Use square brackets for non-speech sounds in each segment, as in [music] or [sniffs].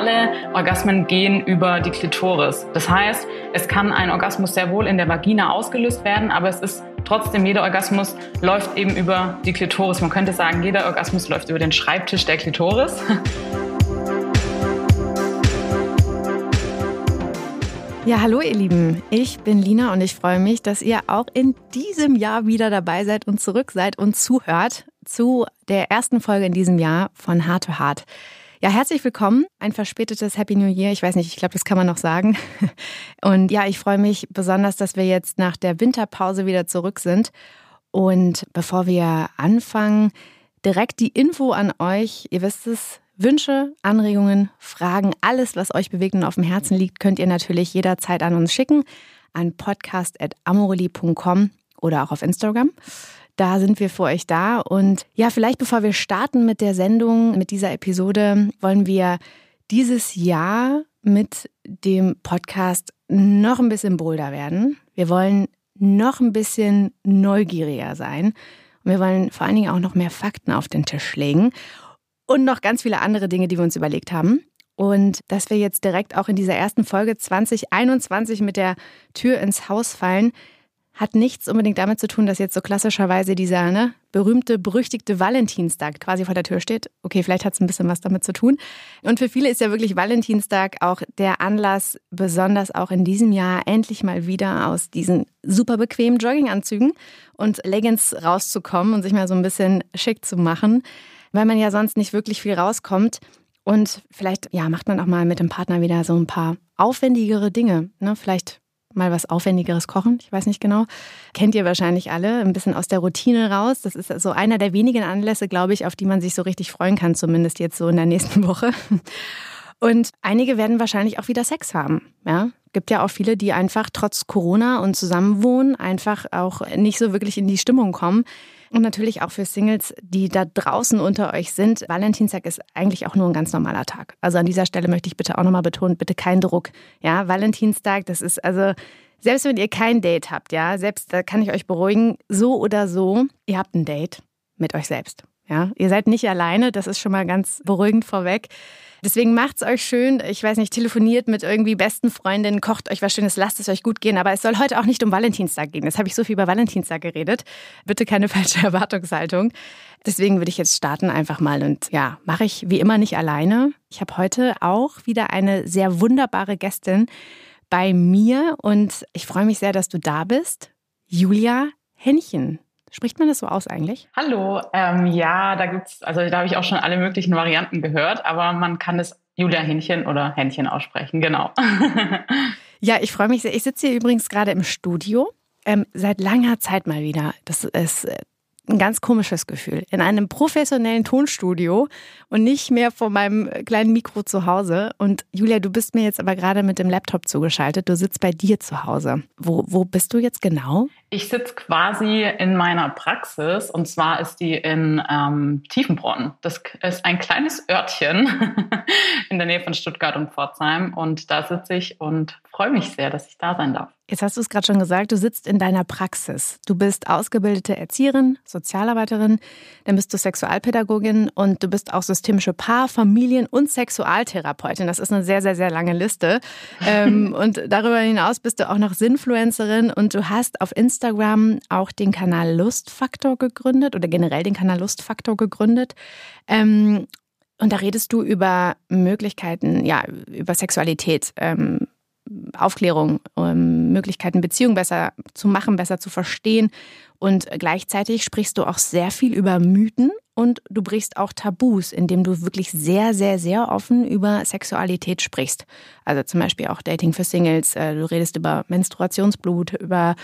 alle Orgasmen gehen über die Klitoris. Das heißt, es kann ein Orgasmus sehr wohl in der Vagina ausgelöst werden, aber es ist trotzdem, jeder Orgasmus läuft eben über die Klitoris. Man könnte sagen, jeder Orgasmus läuft über den Schreibtisch der Klitoris. Ja, hallo ihr Lieben. Ich bin Lina und ich freue mich, dass ihr auch in diesem Jahr wieder dabei seid und zurück seid und zuhört zu der ersten Folge in diesem Jahr von Hard to Hard. Ja, herzlich willkommen. Ein verspätetes Happy New Year. Ich weiß nicht, ich glaube, das kann man noch sagen. [laughs] Und ja, ich freue mich besonders, dass wir jetzt nach der Winterpause wieder zurück sind. Und bevor wir anfangen, direkt die Info an euch. Ihr wisst es, Wünsche, Anregungen, Fragen, alles, was euch bewegt und auf dem Herzen liegt, könnt ihr natürlich jederzeit an uns schicken an podcast.amoreli.com oder auch auf Instagram. Da sind wir für euch da. Und ja, vielleicht bevor wir starten mit der Sendung, mit dieser Episode, wollen wir dieses Jahr mit dem Podcast noch ein bisschen bolder werden. Wir wollen noch ein bisschen neugieriger sein. Und wir wollen vor allen Dingen auch noch mehr Fakten auf den Tisch legen. Und noch ganz viele andere Dinge, die wir uns überlegt haben. Und dass wir jetzt direkt auch in dieser ersten Folge 2021 mit der Tür ins Haus fallen, hat nichts unbedingt damit zu tun, dass jetzt so klassischerweise dieser ne, berühmte, berüchtigte Valentinstag quasi vor der Tür steht. Okay, vielleicht hat es ein bisschen was damit zu tun. Und für viele ist ja wirklich Valentinstag auch der Anlass, besonders auch in diesem Jahr endlich mal wieder aus diesen super bequemen Jogginganzügen und Leggings rauszukommen und sich mal so ein bisschen schick zu machen, weil man ja sonst nicht wirklich viel rauskommt. Und vielleicht ja, macht man auch mal mit dem Partner wieder so ein paar aufwendigere Dinge. Ne? Vielleicht mal was Aufwendigeres kochen. Ich weiß nicht genau. Kennt ihr wahrscheinlich alle, ein bisschen aus der Routine raus. Das ist so einer der wenigen Anlässe, glaube ich, auf die man sich so richtig freuen kann, zumindest jetzt so in der nächsten [laughs] Woche. Und einige werden wahrscheinlich auch wieder Sex haben. Ja, gibt ja auch viele, die einfach trotz Corona und Zusammenwohnen einfach auch nicht so wirklich in die Stimmung kommen. Und natürlich auch für Singles, die da draußen unter euch sind. Valentinstag ist eigentlich auch nur ein ganz normaler Tag. Also an dieser Stelle möchte ich bitte auch nochmal betonen, bitte kein Druck. Ja, Valentinstag, das ist also, selbst wenn ihr kein Date habt, ja, selbst da kann ich euch beruhigen, so oder so, ihr habt ein Date mit euch selbst. Ja, ihr seid nicht alleine, das ist schon mal ganz beruhigend vorweg. Deswegen macht's euch schön. Ich weiß nicht, telefoniert mit irgendwie besten Freundinnen, kocht euch was Schönes, lasst es euch gut gehen. Aber es soll heute auch nicht um Valentinstag gehen. Jetzt habe ich so viel über Valentinstag geredet. Bitte keine [laughs] falsche Erwartungshaltung. Deswegen würde ich jetzt starten einfach mal und ja, mache ich wie immer nicht alleine. Ich habe heute auch wieder eine sehr wunderbare Gästin bei mir und ich freue mich sehr, dass du da bist. Julia Hännchen. Spricht man das so aus eigentlich? Hallo, ähm, ja, da gibt's, also da habe ich auch schon alle möglichen Varianten gehört, aber man kann es Julia Hähnchen oder Hähnchen aussprechen, genau. [laughs] ja, ich freue mich sehr. Ich sitze hier übrigens gerade im Studio. Ähm, seit langer Zeit mal wieder. Das ist äh, ein ganz komisches Gefühl. In einem professionellen Tonstudio und nicht mehr vor meinem kleinen Mikro zu Hause. Und Julia, du bist mir jetzt aber gerade mit dem Laptop zugeschaltet. Du sitzt bei dir zu Hause. Wo, wo bist du jetzt genau? Ich sitze quasi in meiner Praxis und zwar ist die in ähm, Tiefenbronn. Das ist ein kleines Örtchen [laughs] in der Nähe von Stuttgart und Pforzheim und da sitze ich und freue mich sehr, dass ich da sein darf. Jetzt hast du es gerade schon gesagt, du sitzt in deiner Praxis. Du bist ausgebildete Erzieherin, Sozialarbeiterin, dann bist du Sexualpädagogin und du bist auch systemische Paar-, Familien- und Sexualtherapeutin. Das ist eine sehr, sehr, sehr lange Liste. Ähm, [laughs] und darüber hinaus bist du auch noch Sinfluencerin und du hast auf Instagram auch den Kanal Lustfaktor gegründet oder generell den Kanal Lustfaktor gegründet. Ähm, und da redest du über Möglichkeiten, ja, über Sexualität. Ähm, Aufklärung, um Möglichkeiten, Beziehungen besser zu machen, besser zu verstehen. Und gleichzeitig sprichst du auch sehr viel über Mythen und du brichst auch Tabus, indem du wirklich sehr, sehr, sehr offen über Sexualität sprichst. Also zum Beispiel auch Dating für Singles, äh, du redest über Menstruationsblut, über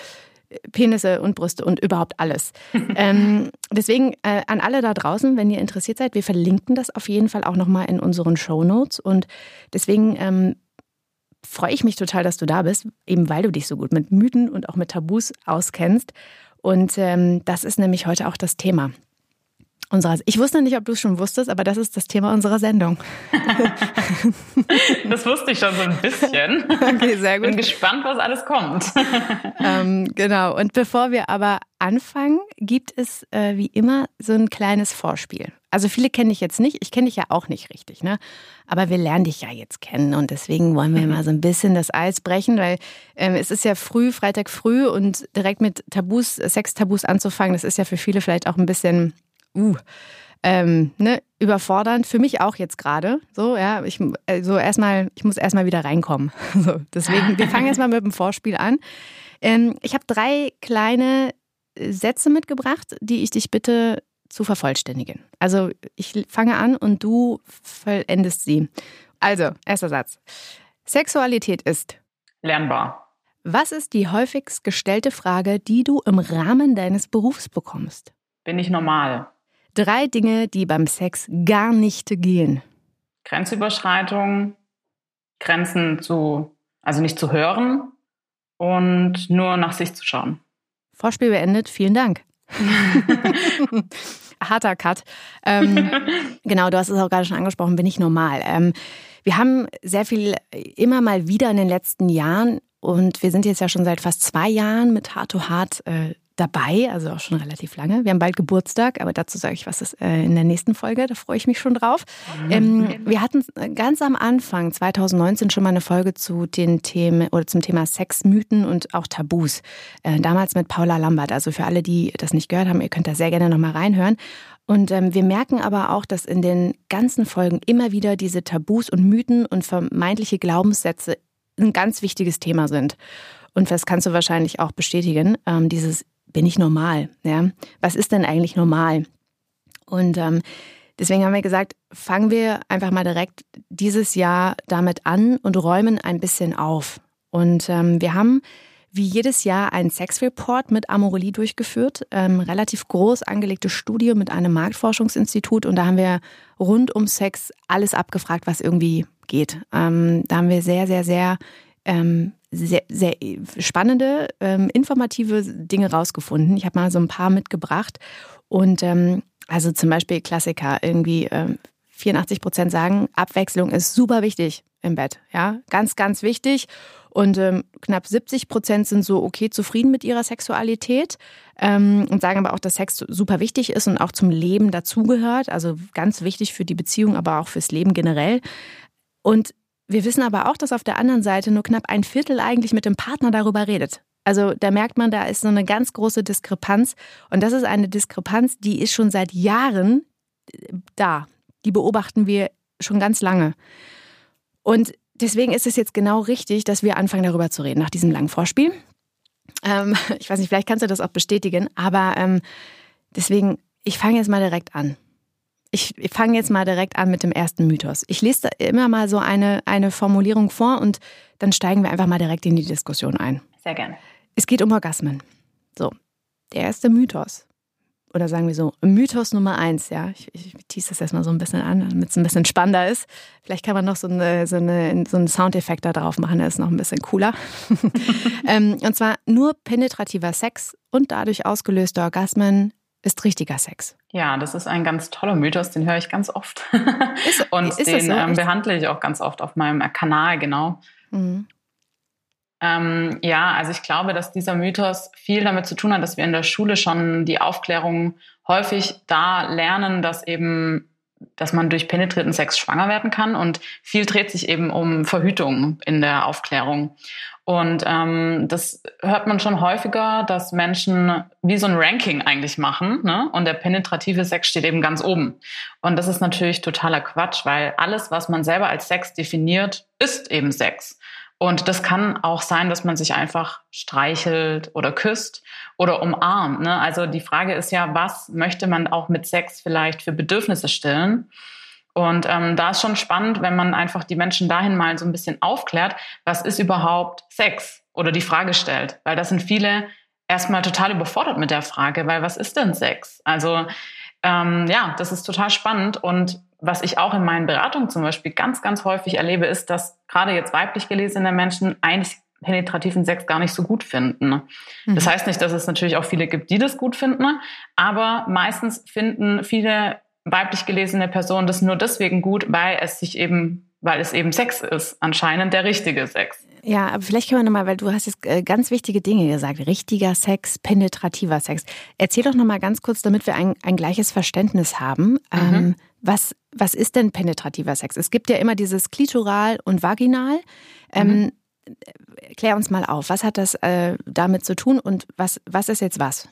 Penisse und Brüste und überhaupt alles. [laughs] ähm, deswegen äh, an alle da draußen, wenn ihr interessiert seid, wir verlinken das auf jeden Fall auch nochmal in unseren Show Notes. Und deswegen ähm, freue ich mich total, dass du da bist, eben weil du dich so gut mit Mythen und auch mit Tabus auskennst. Und ähm, das ist nämlich heute auch das Thema. Unserer, ich wusste nicht, ob du es schon wusstest, aber das ist das Thema unserer Sendung. [laughs] das wusste ich schon so ein bisschen. Okay, sehr gut. Bin gespannt, was alles kommt. [laughs] ähm, genau. Und bevor wir aber anfangen, gibt es äh, wie immer so ein kleines Vorspiel. Also viele kenne ich jetzt nicht, ich kenne dich ja auch nicht richtig, ne? Aber wir lernen dich ja jetzt kennen und deswegen wollen wir mal so ein bisschen das Eis brechen, weil ähm, es ist ja früh, Freitag früh und direkt mit Tabus, Sextabus anzufangen, das ist ja für viele vielleicht auch ein bisschen, uh, ähm, ne, überfordernd. Für mich auch jetzt gerade. So, ja, ich also erstmal, ich muss erstmal wieder reinkommen. [laughs] So, deswegen, wir fangen erstmal mit dem Vorspiel an. Ähm, ich habe drei kleine Sätze mitgebracht, die ich dich bitte zu vervollständigen. Also ich fange an und du vollendest sie. Also, erster Satz. Sexualität ist lernbar. Was ist die häufigst gestellte Frage, die du im Rahmen deines Berufs bekommst? Bin ich normal? Drei Dinge, die beim Sex gar nicht gehen. Grenzüberschreitung, Grenzen zu, also nicht zu hören und nur nach sich zu schauen. Vorspiel beendet. Vielen Dank. [laughs] [laughs] Harter Cut. Ähm, [laughs] genau, du hast es auch gerade schon angesprochen, bin ich normal. Ähm, wir haben sehr viel immer mal wieder in den letzten Jahren und wir sind jetzt ja schon seit fast zwei Jahren mit Hard to Hard äh, dabei, also auch schon relativ lange. Wir haben bald Geburtstag, aber dazu sage ich was ist, äh, in der nächsten Folge, da freue ich mich schon drauf. Ähm, wir hatten ganz am Anfang 2019 schon mal eine Folge zu den Themen oder zum Thema Sexmythen und auch Tabus. Äh, damals mit Paula Lambert. Also für alle, die das nicht gehört haben, ihr könnt da sehr gerne nochmal reinhören. Und ähm, wir merken aber auch, dass in den ganzen Folgen immer wieder diese Tabus und Mythen und vermeintliche Glaubenssätze ein ganz wichtiges Thema sind. Und das kannst du wahrscheinlich auch bestätigen, ähm, dieses bin ich normal? Ja? Was ist denn eigentlich normal? Und ähm, deswegen haben wir gesagt, fangen wir einfach mal direkt dieses Jahr damit an und räumen ein bisschen auf. Und ähm, wir haben wie jedes Jahr einen Sexreport mit Amorelie durchgeführt, ähm, relativ groß angelegte Studie mit einem Marktforschungsinstitut und da haben wir rund um Sex alles abgefragt, was irgendwie geht. Ähm, da haben wir sehr, sehr, sehr ähm, sehr, sehr spannende, ähm, informative Dinge rausgefunden. Ich habe mal so ein paar mitgebracht. Und ähm, also zum Beispiel Klassiker, irgendwie ähm, 84 Prozent sagen, Abwechslung ist super wichtig im Bett. Ja, ganz, ganz wichtig. Und ähm, knapp 70 Prozent sind so okay zufrieden mit ihrer Sexualität ähm, und sagen aber auch, dass Sex super wichtig ist und auch zum Leben dazugehört. Also ganz wichtig für die Beziehung, aber auch fürs Leben generell. Und wir wissen aber auch, dass auf der anderen Seite nur knapp ein Viertel eigentlich mit dem Partner darüber redet. Also da merkt man, da ist so eine ganz große Diskrepanz. Und das ist eine Diskrepanz, die ist schon seit Jahren äh, da. Die beobachten wir schon ganz lange. Und deswegen ist es jetzt genau richtig, dass wir anfangen darüber zu reden, nach diesem langen Vorspiel. Ähm, [laughs] ich weiß nicht, vielleicht kannst du das auch bestätigen, aber ähm, deswegen, ich fange jetzt mal direkt an. Ich fange jetzt mal direkt an mit dem ersten Mythos. Ich lese immer mal so eine, eine Formulierung vor und dann steigen wir einfach mal direkt in die Diskussion ein. Sehr gerne. Es geht um Orgasmen. So, der erste Mythos. Oder sagen wir so, Mythos Nummer eins, ja. Ich, ich tease das erstmal so ein bisschen an, damit es ein bisschen spannender ist. Vielleicht kann man noch so, eine, so, eine, so einen Soundeffekt da drauf machen, der ist noch ein bisschen cooler. [laughs] ähm, und zwar nur penetrativer Sex und dadurch ausgelöste Orgasmen ist richtiger Sex. Ja, das ist ein ganz toller Mythos, den höre ich ganz oft. [laughs] Ist, und ist den so? ähm, behandle ich auch ganz oft auf meinem Kanal, genau. Mhm. Ähm, ja, also ich glaube, dass dieser Mythos viel damit zu tun hat, dass wir in der Schule schon die Aufklärung häufig da lernen, dass eben dass man durch penetrierten Sex schwanger werden kann und viel dreht sich eben um Verhütung in der Aufklärung. Und ähm, das hört man schon häufiger, dass Menschen wie so ein Ranking eigentlich machen. Ne? Und der penetrative Sex steht eben ganz oben. Und das ist natürlich totaler Quatsch, weil alles, was man selber als Sex definiert, ist eben Sex. Und das kann auch sein, dass man sich einfach streichelt oder küsst oder umarmt. Ne? Also die Frage ist ja, was möchte man auch mit Sex vielleicht für Bedürfnisse stillen? Und ähm, da ist schon spannend, wenn man einfach die Menschen dahin mal so ein bisschen aufklärt, was ist überhaupt Sex oder die Frage stellt. Weil das sind viele erstmal total überfordert mit der Frage, weil was ist denn Sex? Also ähm, ja, das ist total spannend. Und was ich auch in meinen Beratungen zum Beispiel ganz, ganz häufig erlebe, ist, dass gerade jetzt weiblich gelesene Menschen eigentlich penetrativen Sex gar nicht so gut finden. Das mhm. heißt nicht, dass es natürlich auch viele gibt, die das gut finden, aber meistens finden viele weiblich gelesene Person das nur deswegen gut, weil es sich eben weil es eben Sex ist, anscheinend der richtige Sex. Ja, aber vielleicht können wir nochmal, weil du hast jetzt äh, ganz wichtige Dinge gesagt. Richtiger Sex, penetrativer Sex. Erzähl doch nochmal ganz kurz, damit wir ein, ein gleiches Verständnis haben. Mhm. Ähm, was, was ist denn penetrativer Sex? Es gibt ja immer dieses Klitoral und Vaginal. Ähm, mhm. klär uns mal auf, was hat das äh, damit zu tun und was, was ist jetzt was?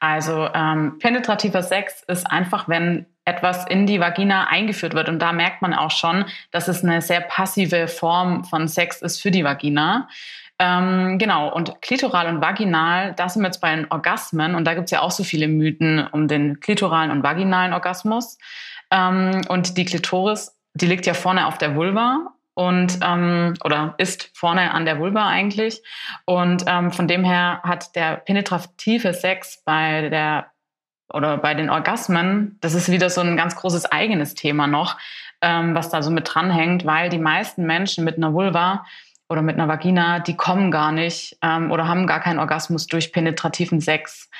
Also ähm, penetrativer Sex ist einfach, wenn etwas in die Vagina eingeführt wird. Und da merkt man auch schon, dass es eine sehr passive Form von Sex ist für die Vagina. Ähm, genau, und klitoral und vaginal, das sind wir jetzt bei den Orgasmen. Und da gibt es ja auch so viele Mythen um den klitoralen und vaginalen Orgasmus. Ähm, und die Klitoris, die liegt ja vorne auf der Vulva und ähm, oder ist vorne an der Vulva eigentlich. Und ähm, von dem her hat der penetrative Sex bei der oder bei den Orgasmen, das ist wieder so ein ganz großes eigenes Thema noch, ähm, was da so mit dranhängt, weil die meisten Menschen mit einer Vulva oder mit einer Vagina, die kommen gar nicht ähm, oder haben gar keinen Orgasmus durch penetrativen Sex.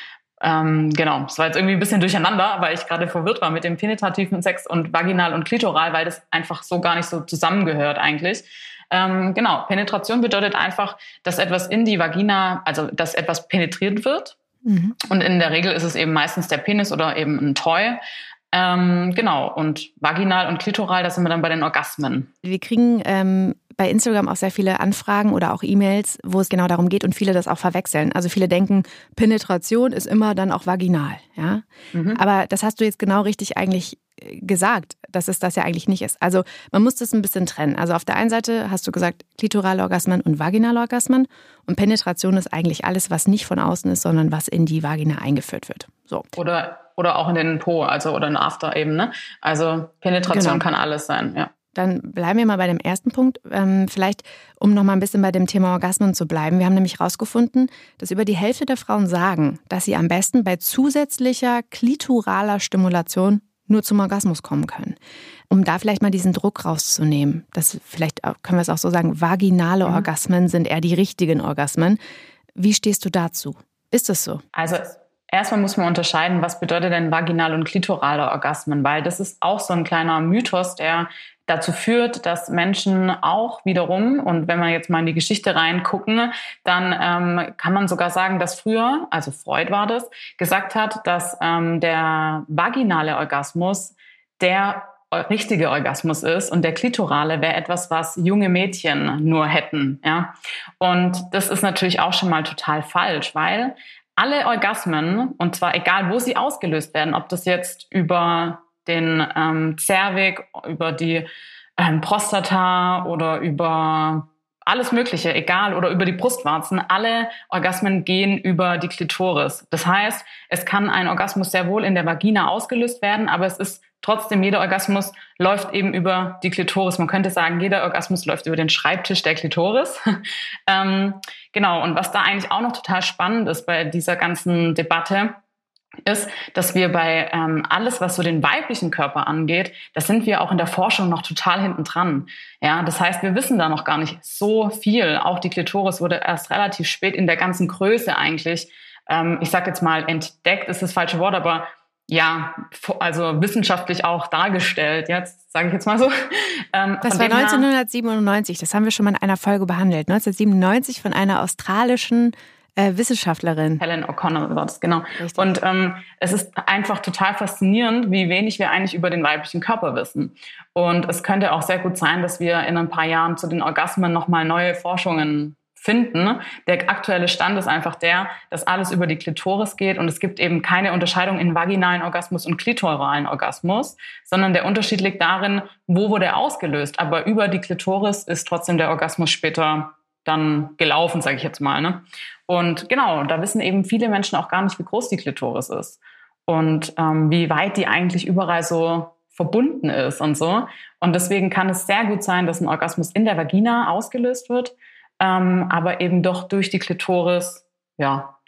Ähm, genau, es war jetzt irgendwie ein bisschen durcheinander, weil ich gerade verwirrt war mit dem penetrativen Sex und vaginal und klitoral, weil das einfach so gar nicht so zusammengehört eigentlich. Ähm, genau, Penetration bedeutet einfach, dass etwas in die Vagina, also dass etwas penetriert wird Mhm. Und in der Regel ist es eben meistens der Penis oder eben ein Toy. Ähm, genau, und vaginal und klitoral, das sind wir dann bei den Orgasmen. Wir kriegen ähm, bei Instagram auch sehr viele Anfragen oder auch E-Mails, wo es genau darum geht und viele das auch verwechseln. Also viele denken, Penetration ist immer dann auch vaginal. Ja? Mhm. Aber das hast du jetzt genau richtig eigentlich gesagt, dass es das ja eigentlich nicht ist. Also man muss das ein bisschen trennen. Also auf der einen Seite hast du gesagt, klitorale Orgasmen und vaginale Orgasmen und Penetration ist eigentlich alles, was nicht von außen ist, sondern was in die Vagina eingeführt wird. So. Oder, oder auch in den Po, also oder in After eben. Ne? Also Penetration genau. kann alles sein, ja. Dann bleiben wir mal bei dem ersten Punkt. Ähm, vielleicht, um noch mal ein bisschen bei dem Thema Orgasmen zu bleiben. Wir haben nämlich herausgefunden, dass über die Hälfte der Frauen sagen, dass sie am besten bei zusätzlicher klitoraler Stimulation nur zum Orgasmus kommen können. Um da vielleicht mal diesen Druck rauszunehmen, das vielleicht können wir es auch so sagen, vaginale mhm. Orgasmen sind eher die richtigen Orgasmen. Wie stehst du dazu? Ist das so? Also erstmal muss man unterscheiden, was bedeutet denn vaginal und klitorale Orgasmen, weil das ist auch so ein kleiner Mythos, der dazu führt, dass Menschen auch wiederum, und wenn wir jetzt mal in die Geschichte reingucken, dann ähm, kann man sogar sagen, dass früher, also Freud war das, gesagt hat, dass ähm, der vaginale Orgasmus der richtige Orgasmus ist und der klitorale wäre etwas, was junge Mädchen nur hätten, ja. Und das ist natürlich auch schon mal total falsch, weil alle Orgasmen, und zwar egal, wo sie ausgelöst werden, ob das jetzt über den ähm, Zervix, über die ähm, Prostata oder über alles Mögliche, egal, oder über die Brustwarzen. Alle Orgasmen gehen über die Klitoris. Das heißt, es kann ein Orgasmus sehr wohl in der Vagina ausgelöst werden, aber es ist trotzdem, jeder Orgasmus läuft eben über die Klitoris. Man könnte sagen, jeder Orgasmus läuft über den Schreibtisch der Klitoris. [laughs] ähm, genau, und was da eigentlich auch noch total spannend ist bei dieser ganzen Debatte, ist, dass wir bei ähm, alles, was so den weiblichen Körper angeht, da sind wir auch in der Forschung noch total hinten dran. Ja, das heißt, wir wissen da noch gar nicht so viel. Auch die Klitoris wurde erst relativ spät in der ganzen Größe eigentlich, ähm, ich sage jetzt mal entdeckt, ist das falsche Wort, aber ja, also wissenschaftlich auch dargestellt. Jetzt sage ich jetzt mal so. [laughs] Ähm, das war 1997. Das haben wir schon mal in einer Folge behandelt. 1997 von einer australischen äh, Wissenschaftlerin. Helen O'Connor war das, genau. Richtig. Und ähm, es ist einfach total faszinierend, wie wenig wir eigentlich über den weiblichen Körper wissen. Und es könnte auch sehr gut sein, dass wir in ein paar Jahren zu den Orgasmen nochmal neue Forschungen finden. Der aktuelle Stand ist einfach der, dass alles über die Klitoris geht und es gibt eben keine Unterscheidung in vaginalen Orgasmus und klitoralen Orgasmus, sondern der Unterschied liegt darin, wo wurde er ausgelöst. Aber über die Klitoris ist trotzdem der Orgasmus später dann gelaufen, sage ich jetzt mal. Ne? Und genau, da wissen eben viele Menschen auch gar nicht, wie groß die Klitoris ist und ähm, wie weit die eigentlich überall so verbunden ist und so. Und deswegen kann es sehr gut sein, dass ein Orgasmus in der Vagina ausgelöst wird, ähm, aber eben doch durch die Klitoris, ja,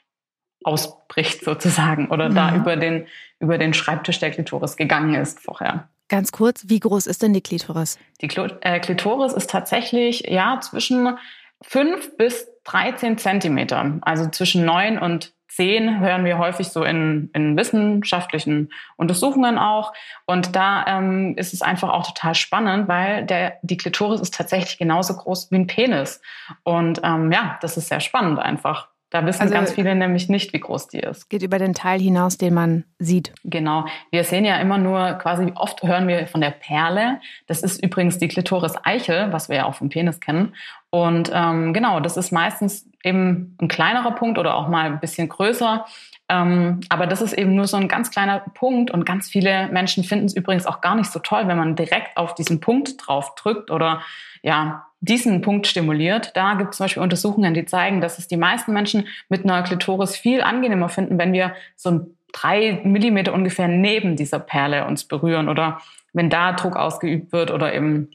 ausbricht sozusagen oder mhm. da über den, über den Schreibtisch der Klitoris gegangen ist vorher. Ganz kurz, wie groß ist denn die Klitoris? Die äh, Klitoris ist tatsächlich ja zwischen fünf bis 13 Zentimeter, also zwischen neun und zehn hören wir häufig so in, in wissenschaftlichen Untersuchungen auch. Und da ähm, ist es einfach auch total spannend, weil der, die Klitoris ist tatsächlich genauso groß wie ein Penis. Und ähm, ja, das ist sehr spannend einfach. Da wissen also, ganz viele nämlich nicht, wie groß die ist. Geht über den Teil hinaus, den man sieht. Genau. Wir sehen ja immer nur quasi, oft hören wir von der Perle. Das ist übrigens die Klitoris Eichel, was wir ja auch vom Penis kennen. Und ähm, genau, das ist meistens eben ein kleinerer Punkt oder auch mal ein bisschen größer. Ähm, aber das ist eben nur so ein ganz kleiner Punkt und ganz viele Menschen finden es übrigens auch gar nicht so toll, wenn man direkt auf diesen Punkt drauf drückt oder ja, diesen Punkt stimuliert. Da gibt es zum Beispiel Untersuchungen, die zeigen, dass es die meisten Menschen mit einer Klitoris viel angenehmer finden, wenn wir so ein drei Millimeter ungefähr neben dieser Perle uns berühren oder wenn da Druck ausgeübt wird oder eben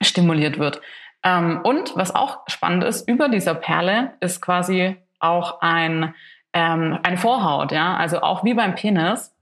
stimuliert wird. Ähm, und was auch spannend ist, über dieser Perle ist quasi auch ein, ähm, eine Vorhaut, ja, also auch wie beim Penis.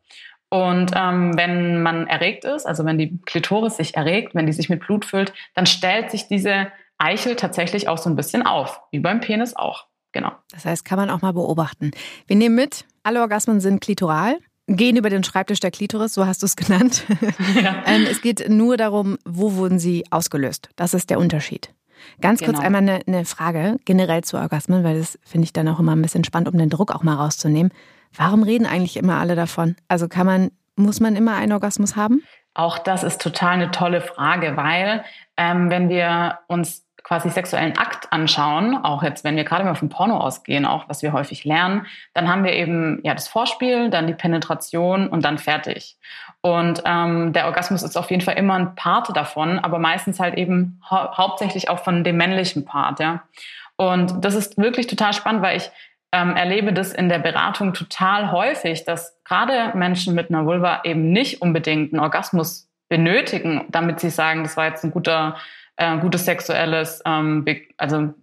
Und ähm, wenn man erregt ist, also wenn die Klitoris sich erregt, wenn die sich mit Blut füllt, dann stellt sich diese Eichel tatsächlich auch so ein bisschen auf, wie beim Penis auch. Genau. Das heißt, kann man auch mal beobachten. Wir nehmen mit, alle Orgasmen sind klitoral, gehen über den Schreibtisch der Klitoris, so hast du es genannt. [laughs] Ja. ähm, es geht nur darum, wo wurden sie ausgelöst. Das ist der Unterschied. Ganz kurz genau. einmal eine, eine Frage generell zu Orgasmen, weil das finde ich dann auch immer ein bisschen spannend, um den Druck auch mal rauszunehmen. Warum reden eigentlich immer alle davon? Also kann man, muss man immer einen Orgasmus haben? Auch das ist total eine tolle Frage, weil ähm, wenn wir uns quasi sexuellen Akt anschauen, auch jetzt, wenn wir gerade mal vom Porno ausgehen, auch was wir häufig lernen, dann haben wir eben ja das Vorspiel, dann die Penetration und dann fertig. Und ähm, der Orgasmus ist auf jeden Fall immer ein Part davon, aber meistens halt eben hau hauptsächlich auch von dem männlichen Part, ja. Und das ist wirklich total spannend, weil ich ähm, erlebe das in der Beratung total häufig, dass gerade Menschen mit einer Vulva eben nicht unbedingt einen Orgasmus benötigen, damit sie sagen, das war jetzt ein guter äh, gutes sexuelles, ähm, also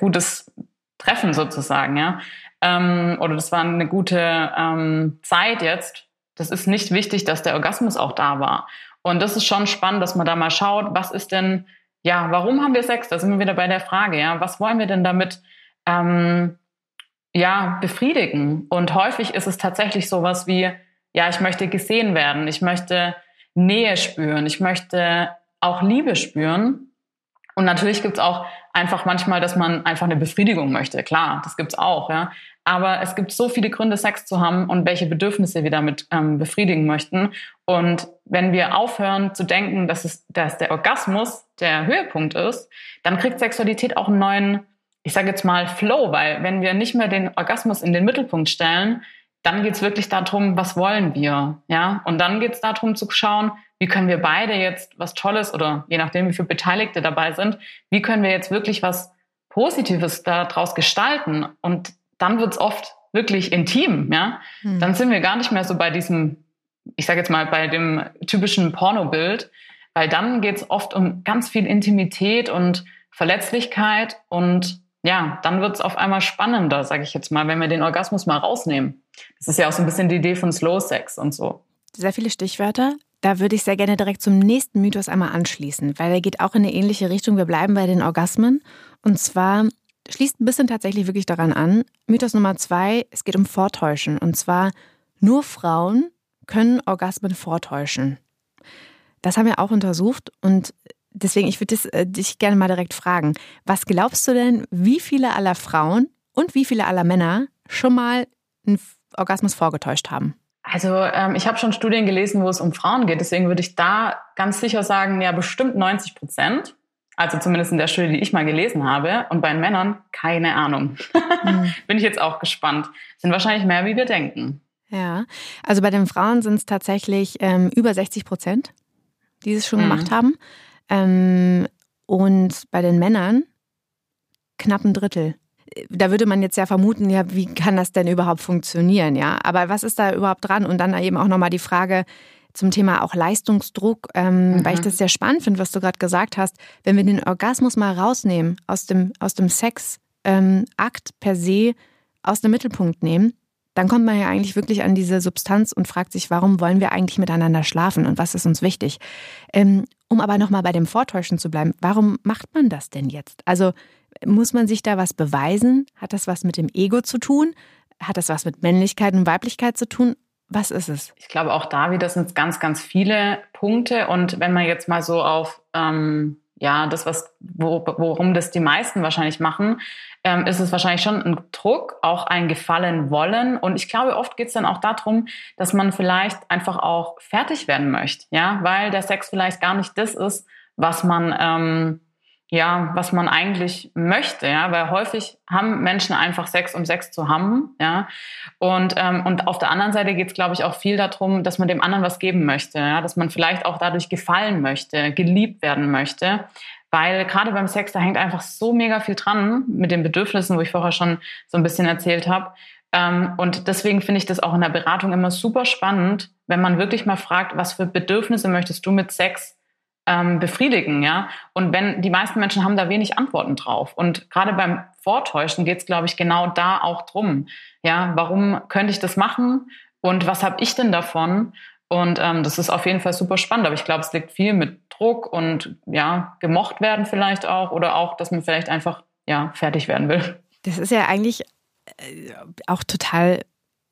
gutes Treffen sozusagen, ja. Ähm, oder das war eine gute ähm, Zeit jetzt. Das ist nicht wichtig, dass der Orgasmus auch da war. Und das ist schon spannend, dass man da mal schaut, was ist denn, ja, warum haben wir Sex? Da sind wir wieder bei der Frage, ja, was wollen wir denn damit ähm, ja, befriedigen? Und häufig ist es tatsächlich sowas wie, ja, ich möchte gesehen werden, ich möchte Nähe spüren, ich möchte auch Liebe spüren. Und natürlich gibt's auch einfach manchmal, dass man einfach eine Befriedigung möchte. Klar, das gibt's auch, ja. Aber es gibt so viele Gründe, Sex zu haben und welche Bedürfnisse wir damit ähm, befriedigen möchten. Und wenn wir aufhören zu denken, dass, es, dass der Orgasmus der Höhepunkt ist, dann kriegt Sexualität auch einen neuen, ich sage jetzt mal, Flow, weil wenn wir nicht mehr den Orgasmus in den Mittelpunkt stellen, dann geht's wirklich darum, was wollen wir, ja? Und dann geht's darum zu schauen, wie können wir beide jetzt was Tolles oder je nachdem, wie viele Beteiligte dabei sind, wie können wir jetzt wirklich was Positives daraus gestalten? Und dann wird's oft wirklich intim, ja? Mhm. Dann sind wir gar nicht mehr so bei diesem, ich sage jetzt mal, bei dem typischen Pornobild, weil dann geht's oft um ganz viel Intimität und Verletzlichkeit und ja, dann wird's auf einmal spannender, sage ich jetzt mal, wenn wir den Orgasmus mal rausnehmen. Das ist ja auch so ein bisschen die Idee von Slow Sex und so. Sehr viele Stichwörter. Da würde ich sehr gerne direkt zum nächsten Mythos einmal anschließen, weil er geht auch in eine ähnliche Richtung. Wir bleiben bei den Orgasmen. Und zwar schließt ein bisschen tatsächlich wirklich daran an. Mythos Nummer zwei, es geht um Vortäuschen. Und zwar nur Frauen können Orgasmen vortäuschen. Das haben wir auch untersucht und deswegen, ich würde äh, dich gerne mal direkt fragen. Was glaubst du denn, wie viele aller Frauen und wie viele aller Männer schon mal einen Orgasmus vorgetäuscht haben? Also ähm, ich habe schon Studien gelesen, wo es um Frauen geht. Deswegen würde ich da ganz sicher sagen, ja, bestimmt 90 Prozent. Also zumindest in der Studie, die ich mal gelesen habe. Und bei den Männern keine Ahnung. Mhm. [laughs] Bin ich jetzt auch gespannt. Sind wahrscheinlich mehr, wie wir denken. Ja, also bei den Frauen sind es tatsächlich ähm, über 60 Prozent, die es schon mhm. gemacht haben. Ähm, und bei den Männern knapp ein Drittel. Da würde man jetzt ja vermuten, ja, wie kann das denn überhaupt funktionieren, ja? Aber was ist da überhaupt dran? Und dann eben auch nochmal die Frage zum Thema auch Leistungsdruck, ähm, mhm. weil ich das sehr spannend finde, was du gerade gesagt hast. Wenn wir den Orgasmus mal rausnehmen aus dem, aus dem Sexakt ähm, per se, aus dem Mittelpunkt nehmen, dann kommt man ja eigentlich wirklich an diese Substanz und fragt sich, warum wollen wir eigentlich miteinander schlafen und was ist uns wichtig? Ähm, um aber nochmal bei dem Vortäuschen zu bleiben, warum macht man das denn jetzt? Also muss man sich da was beweisen? Hat das was mit dem Ego zu tun? Hat das was mit Männlichkeit und Weiblichkeit zu tun? Was ist es? Ich glaube, auch da wieder sind ganz, ganz viele Punkte. Und wenn man jetzt mal so auf ähm, ja, das, was, wo, worum das die meisten wahrscheinlich machen, ähm, ist es wahrscheinlich schon ein Druck, auch ein Gefallen wollen. Und ich glaube, oft geht es dann auch darum, dass man vielleicht einfach auch fertig werden möchte, ja, weil der Sex vielleicht gar nicht das ist, was man ähm, ja, was man eigentlich möchte, ja, weil häufig haben Menschen einfach Sex, um Sex zu haben, ja. Und, ähm, und auf der anderen Seite geht es, glaube ich, auch viel darum, dass man dem anderen was geben möchte, ja, dass man vielleicht auch dadurch gefallen möchte, geliebt werden möchte. Weil gerade beim Sex, da hängt einfach so mega viel dran mit den Bedürfnissen, wo ich vorher schon so ein bisschen erzählt habe. Ähm, und deswegen finde ich das auch in der Beratung immer super spannend, wenn man wirklich mal fragt, was für Bedürfnisse möchtest du mit Sex ähm, befriedigen, ja. Und wenn die meisten Menschen haben da wenig Antworten drauf. Und gerade beim Vortäuschen geht es, glaube ich, genau da auch drum. Ja, warum könnte ich das machen? Und was habe ich denn davon? Und ähm, das ist auf jeden Fall super spannend. Aber ich glaube, es liegt viel mit Druck und ja, gemocht werden vielleicht auch oder auch, dass man vielleicht einfach ja fertig werden will. Das ist ja eigentlich äh, auch total,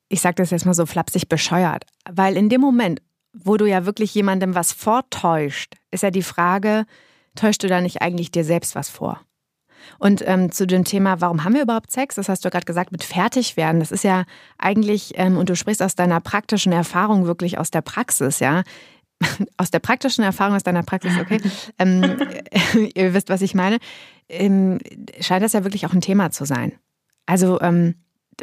ich sage das jetzt mal so flapsig bescheuert, weil in dem Moment, wo du ja wirklich jemandem was vortäuscht, ist ja die Frage, täuschst du da nicht eigentlich dir selbst was vor? Und ähm, zu dem Thema, warum haben wir überhaupt Sex? Das hast du gerade gesagt, mit fertig werden. Das ist ja eigentlich, ähm, und du sprichst aus deiner praktischen Erfahrung, wirklich aus der Praxis, ja. [laughs] Aus der praktischen Erfahrung, aus deiner Praxis, okay. [laughs] ähm, [laughs] ihr wisst, was ich meine. Ähm, scheint das ja wirklich auch ein Thema zu sein. Also, ähm,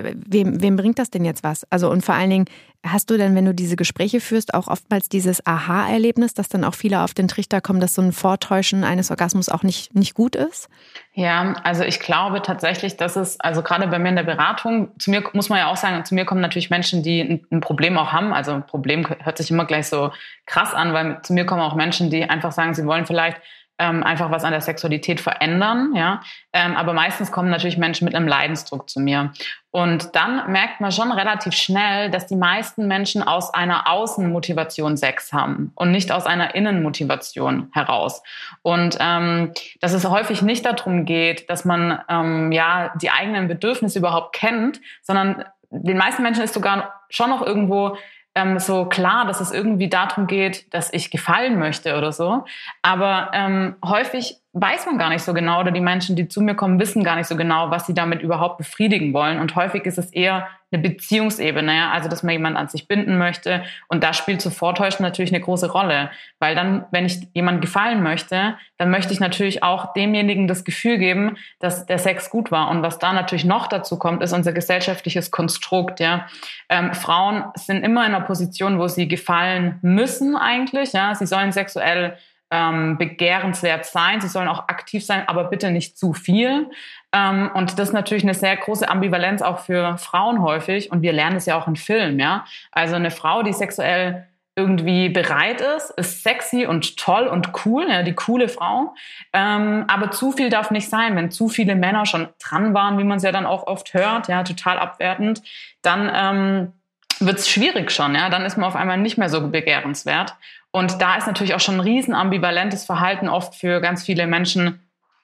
wem, wem bringt das denn jetzt was? Also und vor allen Dingen, hast du denn, wenn du diese Gespräche führst, auch oftmals dieses Aha-Erlebnis, dass dann auch viele auf den Trichter kommen, dass so ein Vortäuschen eines Orgasmus auch nicht, nicht gut ist? Ja, also ich glaube tatsächlich, dass es, also gerade bei mir in der Beratung, zu mir muss man ja auch sagen, zu mir kommen natürlich Menschen, die ein, ein Problem auch haben. Also ein Problem hört sich immer gleich so krass an, weil zu mir kommen auch Menschen, die einfach sagen, sie wollen vielleicht ähm, einfach was an der Sexualität verändern, ja. Ähm, aber meistens kommen natürlich Menschen mit einem Leidensdruck zu mir. Und dann merkt man schon relativ schnell, dass die meisten Menschen aus einer Außenmotivation Sex haben und nicht aus einer Innenmotivation heraus. Und ähm, dass es häufig nicht darum geht, dass man ähm, ja die eigenen Bedürfnisse überhaupt kennt, sondern den meisten Menschen ist sogar schon noch irgendwo ähm, so klar, dass es irgendwie darum geht, dass ich gefallen möchte oder so. Aber ähm, häufig weiß man gar nicht so genau oder die Menschen, die zu mir kommen, wissen gar nicht so genau, was sie damit überhaupt befriedigen wollen. Und häufig ist es eher eine Beziehungsebene, ja? also dass man jemand an sich binden möchte. Und da spielt so Vortäuschen natürlich eine große Rolle, weil dann, wenn ich jemand gefallen möchte, dann möchte ich natürlich auch demjenigen das Gefühl geben, dass der Sex gut war. Und was da natürlich noch dazu kommt, ist unser gesellschaftliches Konstrukt. Ja? Ähm, Frauen sind immer in einer Position, wo sie gefallen müssen eigentlich. Ja? Sie sollen sexuell ähm, begehrenswert sein. Sie sollen auch aktiv sein, aber bitte nicht zu viel. Ähm, und das ist natürlich eine sehr große Ambivalenz auch für Frauen häufig. Und wir lernen es ja auch in Filmen, ja. Also eine Frau, die sexuell irgendwie bereit ist, ist sexy und toll und cool, ja, die coole Frau. Ähm, aber zu viel darf nicht sein. Wenn zu viele Männer schon dran waren, wie man es ja dann auch oft hört, ja, total abwertend, dann ähm, wird es schwierig schon, ja. Dann ist man auf einmal nicht mehr so begehrenswert. Und da ist natürlich auch schon ein riesen ambivalentes Verhalten oft für ganz viele Menschen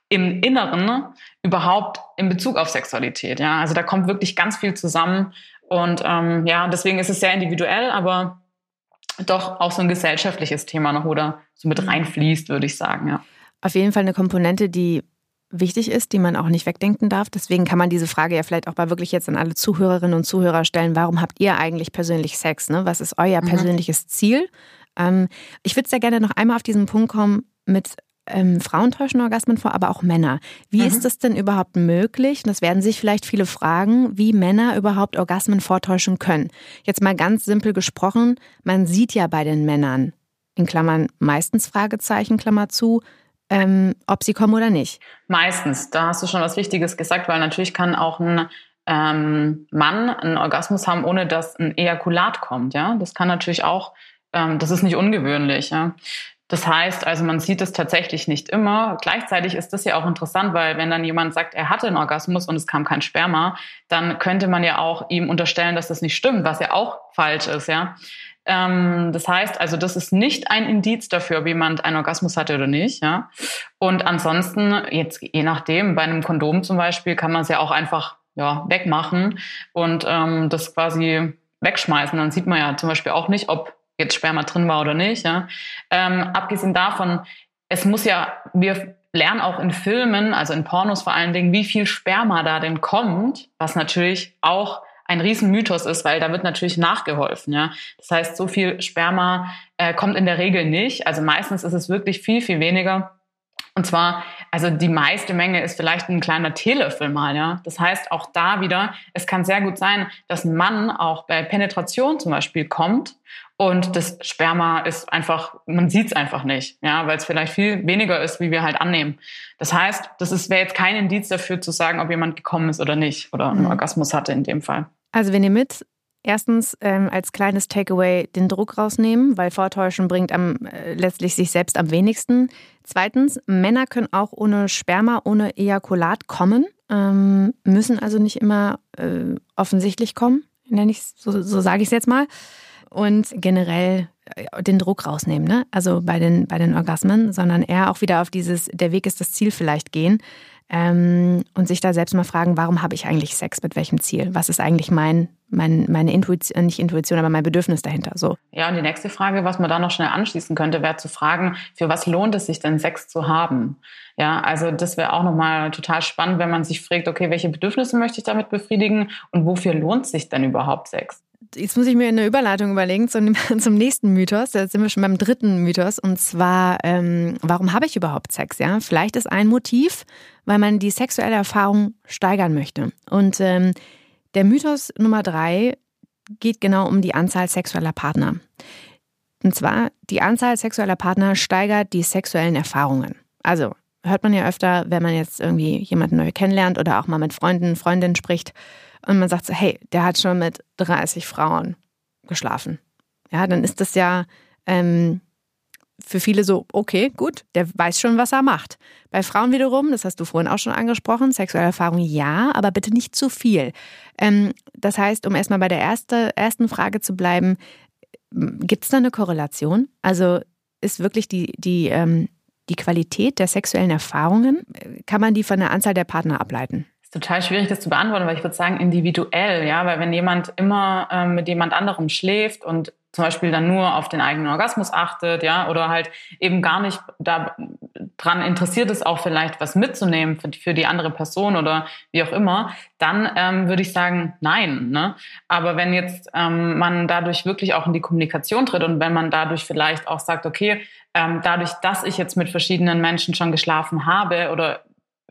im Inneren überhaupt in Bezug auf Sexualität. Ja, also da kommt wirklich ganz viel zusammen. Und ähm, ja, deswegen ist es sehr individuell, aber doch auch so ein gesellschaftliches Thema noch oder so mit mhm. reinfließt, würde ich sagen. Ja. Auf jeden Fall eine Komponente, die wichtig ist, die man auch nicht wegdenken darf. Deswegen kann man diese Frage ja vielleicht auch mal wirklich jetzt an alle Zuhörerinnen und Zuhörer stellen. Warum habt ihr eigentlich persönlich Sex? Ne? Was ist euer mhm. persönliches Ziel? Ähm, ich würde sehr gerne noch einmal auf diesen Punkt kommen mit ähm, Frauen täuschen Orgasmen vor, aber auch Männer. Wie mhm. ist es denn überhaupt möglich? Das werden sich vielleicht viele fragen, wie Männer überhaupt Orgasmen vortäuschen können. Jetzt mal ganz simpel gesprochen, man sieht ja bei den Männern, in Klammern meistens Fragezeichen, Klammer zu, ähm, ob sie kommen oder nicht. Meistens, da hast du schon was Wichtiges gesagt, weil natürlich kann auch ein ähm, Mann einen Orgasmus haben, ohne dass ein Ejakulat kommt. Ja, das kann natürlich auch ähm, das ist nicht ungewöhnlich. Ja. Das heißt, also man sieht es tatsächlich nicht immer. Gleichzeitig ist das ja auch interessant, weil wenn dann jemand sagt, er hatte einen Orgasmus und es kam kein Sperma, dann könnte man ja auch ihm unterstellen, dass das nicht stimmt, was ja auch falsch ist, ja. Ähm, das heißt, also das ist nicht ein Indiz dafür, ob jemand einen Orgasmus hatte oder nicht, ja. Und ansonsten, jetzt je nachdem, bei einem Kondom zum Beispiel, kann man es ja auch einfach ja, wegmachen und ähm, das quasi wegschmeißen. Dann sieht man ja zum Beispiel auch nicht, ob jetzt Sperma drin war oder nicht. Ja. Ähm, abgesehen davon, es muss ja, wir lernen auch in Filmen, also in Pornos vor allen Dingen, wie viel Sperma da denn kommt, was natürlich auch ein Riesenmythos ist, weil da wird natürlich nachgeholfen. Ja? Das heißt, so viel Sperma äh, kommt in der Regel nicht. Also meistens ist es wirklich viel, viel weniger. Und zwar, also die meiste Menge ist vielleicht ein kleiner Teelöffel mal, ja. Das heißt, auch da wieder, es kann sehr gut sein, dass ein Mann auch bei Penetration zum Beispiel kommt und das Sperma ist einfach, man sieht es einfach nicht, ja, weil es vielleicht viel weniger ist, wie wir halt annehmen. Das heißt, das wäre jetzt kein Indiz dafür zu sagen, ob jemand gekommen ist oder nicht oder einen mhm. Orgasmus hatte in dem Fall. Also wenn ihr mit Erstens ähm, als kleines Takeaway den Druck rausnehmen, weil Vortäuschen bringt am, äh, letztlich sich selbst am wenigsten. Zweitens, Männer können auch ohne Sperma, ohne Ejakulat kommen, ähm, müssen also nicht immer äh, offensichtlich kommen, nenne ich so, so sage ich es jetzt mal. Und generell äh, den Druck rausnehmen, ne? Also bei den, bei den Orgasmen, sondern eher auch wieder auf dieses, der Weg ist das Ziel vielleicht gehen. Ähm, und sich da selbst mal fragen, warum habe ich eigentlich Sex, mit welchem Ziel? Was ist eigentlich mein, mein, meine Intuition, nicht Intuition, aber mein Bedürfnis dahinter? So. Ja, und die nächste Frage, was man da noch schnell anschließen könnte, wäre zu fragen, für was lohnt es sich denn Sex zu haben? Ja, also das wäre auch nochmal total spannend, wenn man sich fragt, okay, welche Bedürfnisse möchte ich damit befriedigen und wofür lohnt sich denn überhaupt Sex? Jetzt muss ich mir eine Überleitung überlegen zum, [laughs] zum nächsten Mythos. Jetzt sind wir schon beim dritten Mythos. Und zwar, ähm, warum habe ich überhaupt Sex? Ja, vielleicht ist ein Motiv, weil man die sexuelle Erfahrung steigern möchte. Und ähm, der Mythos Nummer drei geht genau um die Anzahl sexueller Partner. Und zwar, die Anzahl sexueller Partner steigert die sexuellen Erfahrungen. Also hört man ja öfter, wenn man jetzt irgendwie jemanden neu kennenlernt oder auch mal mit Freunden, Freundinnen spricht und man sagt so, hey, der hat schon mit 30 Frauen geschlafen. Ja, dann ist das ja ähm, für viele so, okay, gut, der weiß schon, was er macht. Bei Frauen wiederum, das hast du vorhin auch schon angesprochen, sexuelle Erfahrung ja, aber bitte nicht zu viel. Ähm, das heißt, um erstmal bei der erste, ersten Frage zu bleiben, gibt es da eine Korrelation? Also ist wirklich die, die, ähm, die Qualität der sexuellen Erfahrungen, kann man die von der Anzahl der Partner ableiten? Total schwierig, das zu beantworten, weil ich würde sagen individuell, ja, weil wenn jemand immer ähm, mit jemand anderem schläft und zum Beispiel dann nur auf den eigenen Orgasmus achtet, ja, oder halt eben gar nicht daran interessiert ist, auch vielleicht was mitzunehmen für, für die andere Person oder wie auch immer, dann ähm, würde ich sagen, nein. Ne? Aber wenn jetzt ähm, man dadurch wirklich auch in die Kommunikation tritt und wenn man dadurch vielleicht auch sagt, okay, ähm, dadurch, dass ich jetzt mit verschiedenen Menschen schon geschlafen habe oder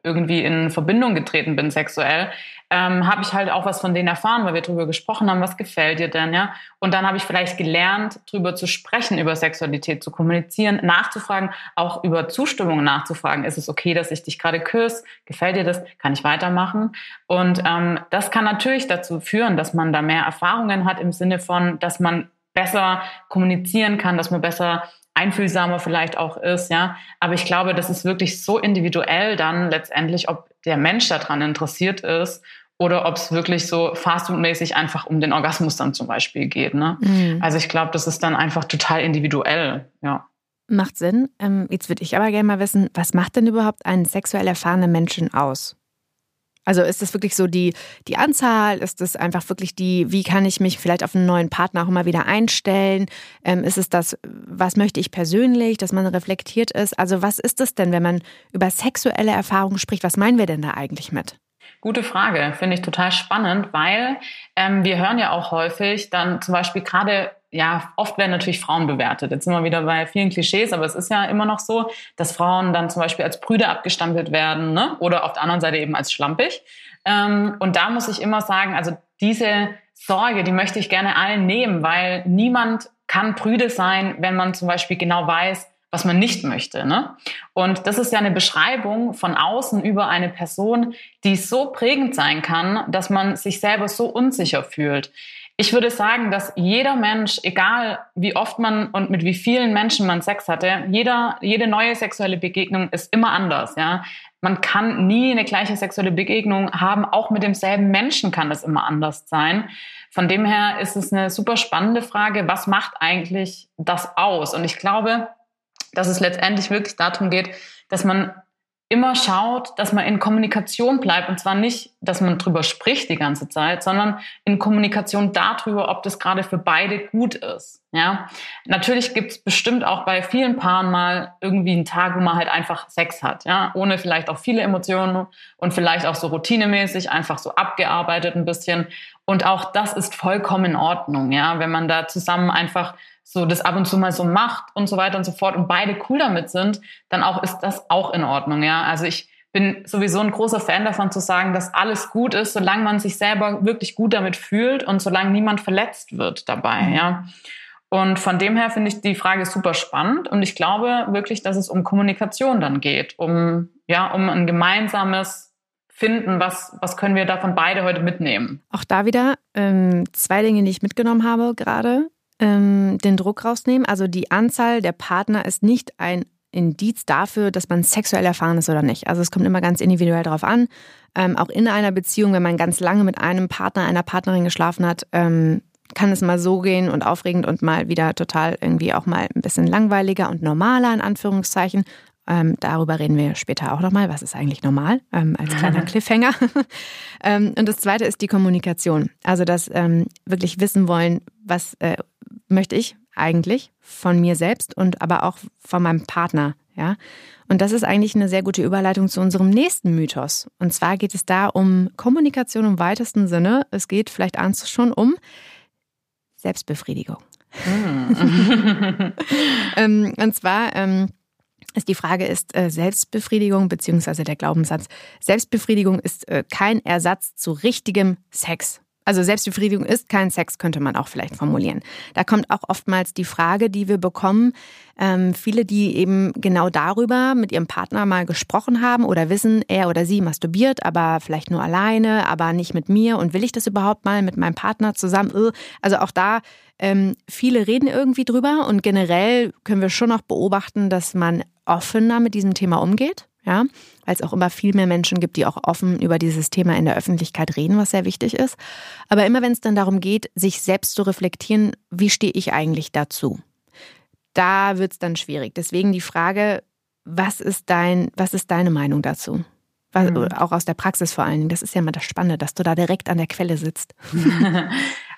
irgendwie in Verbindung getreten bin sexuell, ähm, habe ich halt auch was von denen erfahren, weil wir darüber gesprochen haben, was gefällt dir denn, ja? Und dann habe ich vielleicht gelernt, darüber zu sprechen, über Sexualität zu kommunizieren, nachzufragen, auch über Zustimmung nachzufragen. Ist es okay, dass ich dich gerade küsse? Gefällt dir das? Kann ich weitermachen? Und ähm, das kann natürlich dazu führen, dass man da mehr Erfahrungen hat im Sinne von, dass man besser kommunizieren kann, dass man besser einfühlsamer vielleicht auch ist, ja. Aber ich glaube, das ist wirklich so individuell dann letztendlich, ob der Mensch daran interessiert ist oder ob es wirklich so fastfood-mäßig einfach um den Orgasmus dann zum Beispiel geht. Ne? Mhm. Also ich glaube, das ist dann einfach total individuell, ja. Macht Sinn. Ähm, jetzt würde ich aber gerne mal wissen, was macht denn überhaupt einen sexuell erfahrenen Menschen aus? Also ist das wirklich so die, die Anzahl? Ist das einfach wirklich die, wie kann ich mich vielleicht auf einen neuen Partner auch immer wieder einstellen? Ähm, ist es das, was möchte ich persönlich, dass man reflektiert ist? Also was ist das denn, wenn man über sexuelle Erfahrungen spricht? Was meinen wir denn da eigentlich mit? Gute Frage, finde ich total spannend, weil ähm, wir hören ja auch häufig dann zum Beispiel gerade ja, oft werden natürlich Frauen bewertet. Jetzt sind wir wieder bei vielen Klischees, aber es ist ja immer noch so, dass Frauen dann zum Beispiel als Brüder abgestempelt werden ne? oder auf der anderen Seite eben als schlampig. Ähm, und da muss ich immer sagen, also diese Sorge, die möchte ich gerne allen nehmen, weil niemand kann Brüde sein, wenn man zum Beispiel genau weiß, was man nicht möchte. Ne? Und das ist ja eine Beschreibung von außen über eine Person, die so prägend sein kann, dass man sich selber so unsicher fühlt. Ich würde sagen, dass jeder Mensch, egal wie oft man und mit wie vielen Menschen man Sex hatte, jeder, jede neue sexuelle Begegnung ist immer anders, ja. Man kann nie eine gleiche sexuelle Begegnung haben. Auch mit demselben Menschen kann das immer anders sein. Von dem her ist es eine super spannende Frage. Was macht eigentlich das aus? Und ich glaube, dass es letztendlich wirklich darum geht, dass man immer schaut, dass man in Kommunikation bleibt. Und zwar nicht, dass man drüber spricht die ganze Zeit, sondern in Kommunikation darüber, ob das gerade für beide gut ist. Ja, natürlich gibt es bestimmt auch bei vielen Paaren mal irgendwie einen Tag, wo man halt einfach Sex hat, ja, ohne vielleicht auch viele Emotionen und vielleicht auch so routinemäßig, einfach so abgearbeitet ein bisschen. Und auch das ist vollkommen in Ordnung, ja, wenn man da zusammen einfach so das ab und zu mal so macht und so weiter und so fort und beide cool damit sind, dann auch ist das auch in Ordnung, ja. Also ich bin sowieso ein großer Fan davon zu sagen, dass alles gut ist, solange man sich selber wirklich gut damit fühlt und solange niemand verletzt wird dabei, mhm. ja. Und von dem her finde ich die Frage super spannend und ich glaube wirklich, dass es um Kommunikation dann geht, um ja, um ein gemeinsames finden, was, was können wir davon beide heute mitnehmen. Auch da wieder ähm, zwei Dinge, die ich mitgenommen habe gerade ähm, den Druck rausnehmen. Also die Anzahl der Partner ist nicht ein Indiz dafür, dass man sexuell erfahren ist oder nicht. Also es kommt immer ganz individuell darauf an. Ähm, auch in einer Beziehung, wenn man ganz lange mit einem Partner, einer Partnerin geschlafen hat, ähm, kann es mal so gehen und aufregend und mal wieder total irgendwie auch mal ein bisschen langweiliger und normaler in Anführungszeichen. Ähm, darüber reden wir später auch nochmal. Was ist eigentlich normal? Ähm, als kleiner [laughs] Cliffhanger. [laughs] ähm, und das zweite ist die Kommunikation. Also das ähm, wirklich wissen wollen, was äh, möchte ich eigentlich von mir selbst und aber auch von meinem Partner. Ja? Und das ist eigentlich eine sehr gute Überleitung zu unserem nächsten Mythos. Und zwar geht es da um Kommunikation im weitesten Sinne. Es geht, vielleicht ahnst du schon, um Selbstbefriedigung. Mm. [laughs] und zwar ähm, ist die Frage, ist äh, Selbstbefriedigung beziehungsweise der Glaubenssatz, Selbstbefriedigung ist äh, kein Ersatz zu richtigem Sex. Also Selbstbefriedigung ist kein Sex, könnte man auch vielleicht formulieren. Da kommt auch oftmals die Frage, die wir bekommen, ähm, viele, die eben genau darüber mit ihrem Partner mal gesprochen haben oder wissen, er oder sie masturbiert, aber vielleicht nur alleine, aber nicht mit mir und will ich das überhaupt mal mit meinem Partner zusammen? Äh, also auch da, ähm, viele reden irgendwie drüber und generell können wir schon noch beobachten, dass man offener mit diesem Thema umgeht ja, weil es auch immer viel mehr Menschen gibt, die auch offen über dieses Thema in der Öffentlichkeit reden, was sehr wichtig ist. Aber immer wenn es dann darum geht, sich selbst zu reflektieren, wie stehe ich eigentlich dazu? Da wird es dann schwierig. Deswegen die Frage, was ist dein, was ist deine Meinung dazu? Was, mhm. Auch aus der Praxis vor allen Dingen. Das ist ja immer das Spannende, dass du da direkt an der Quelle sitzt. [laughs]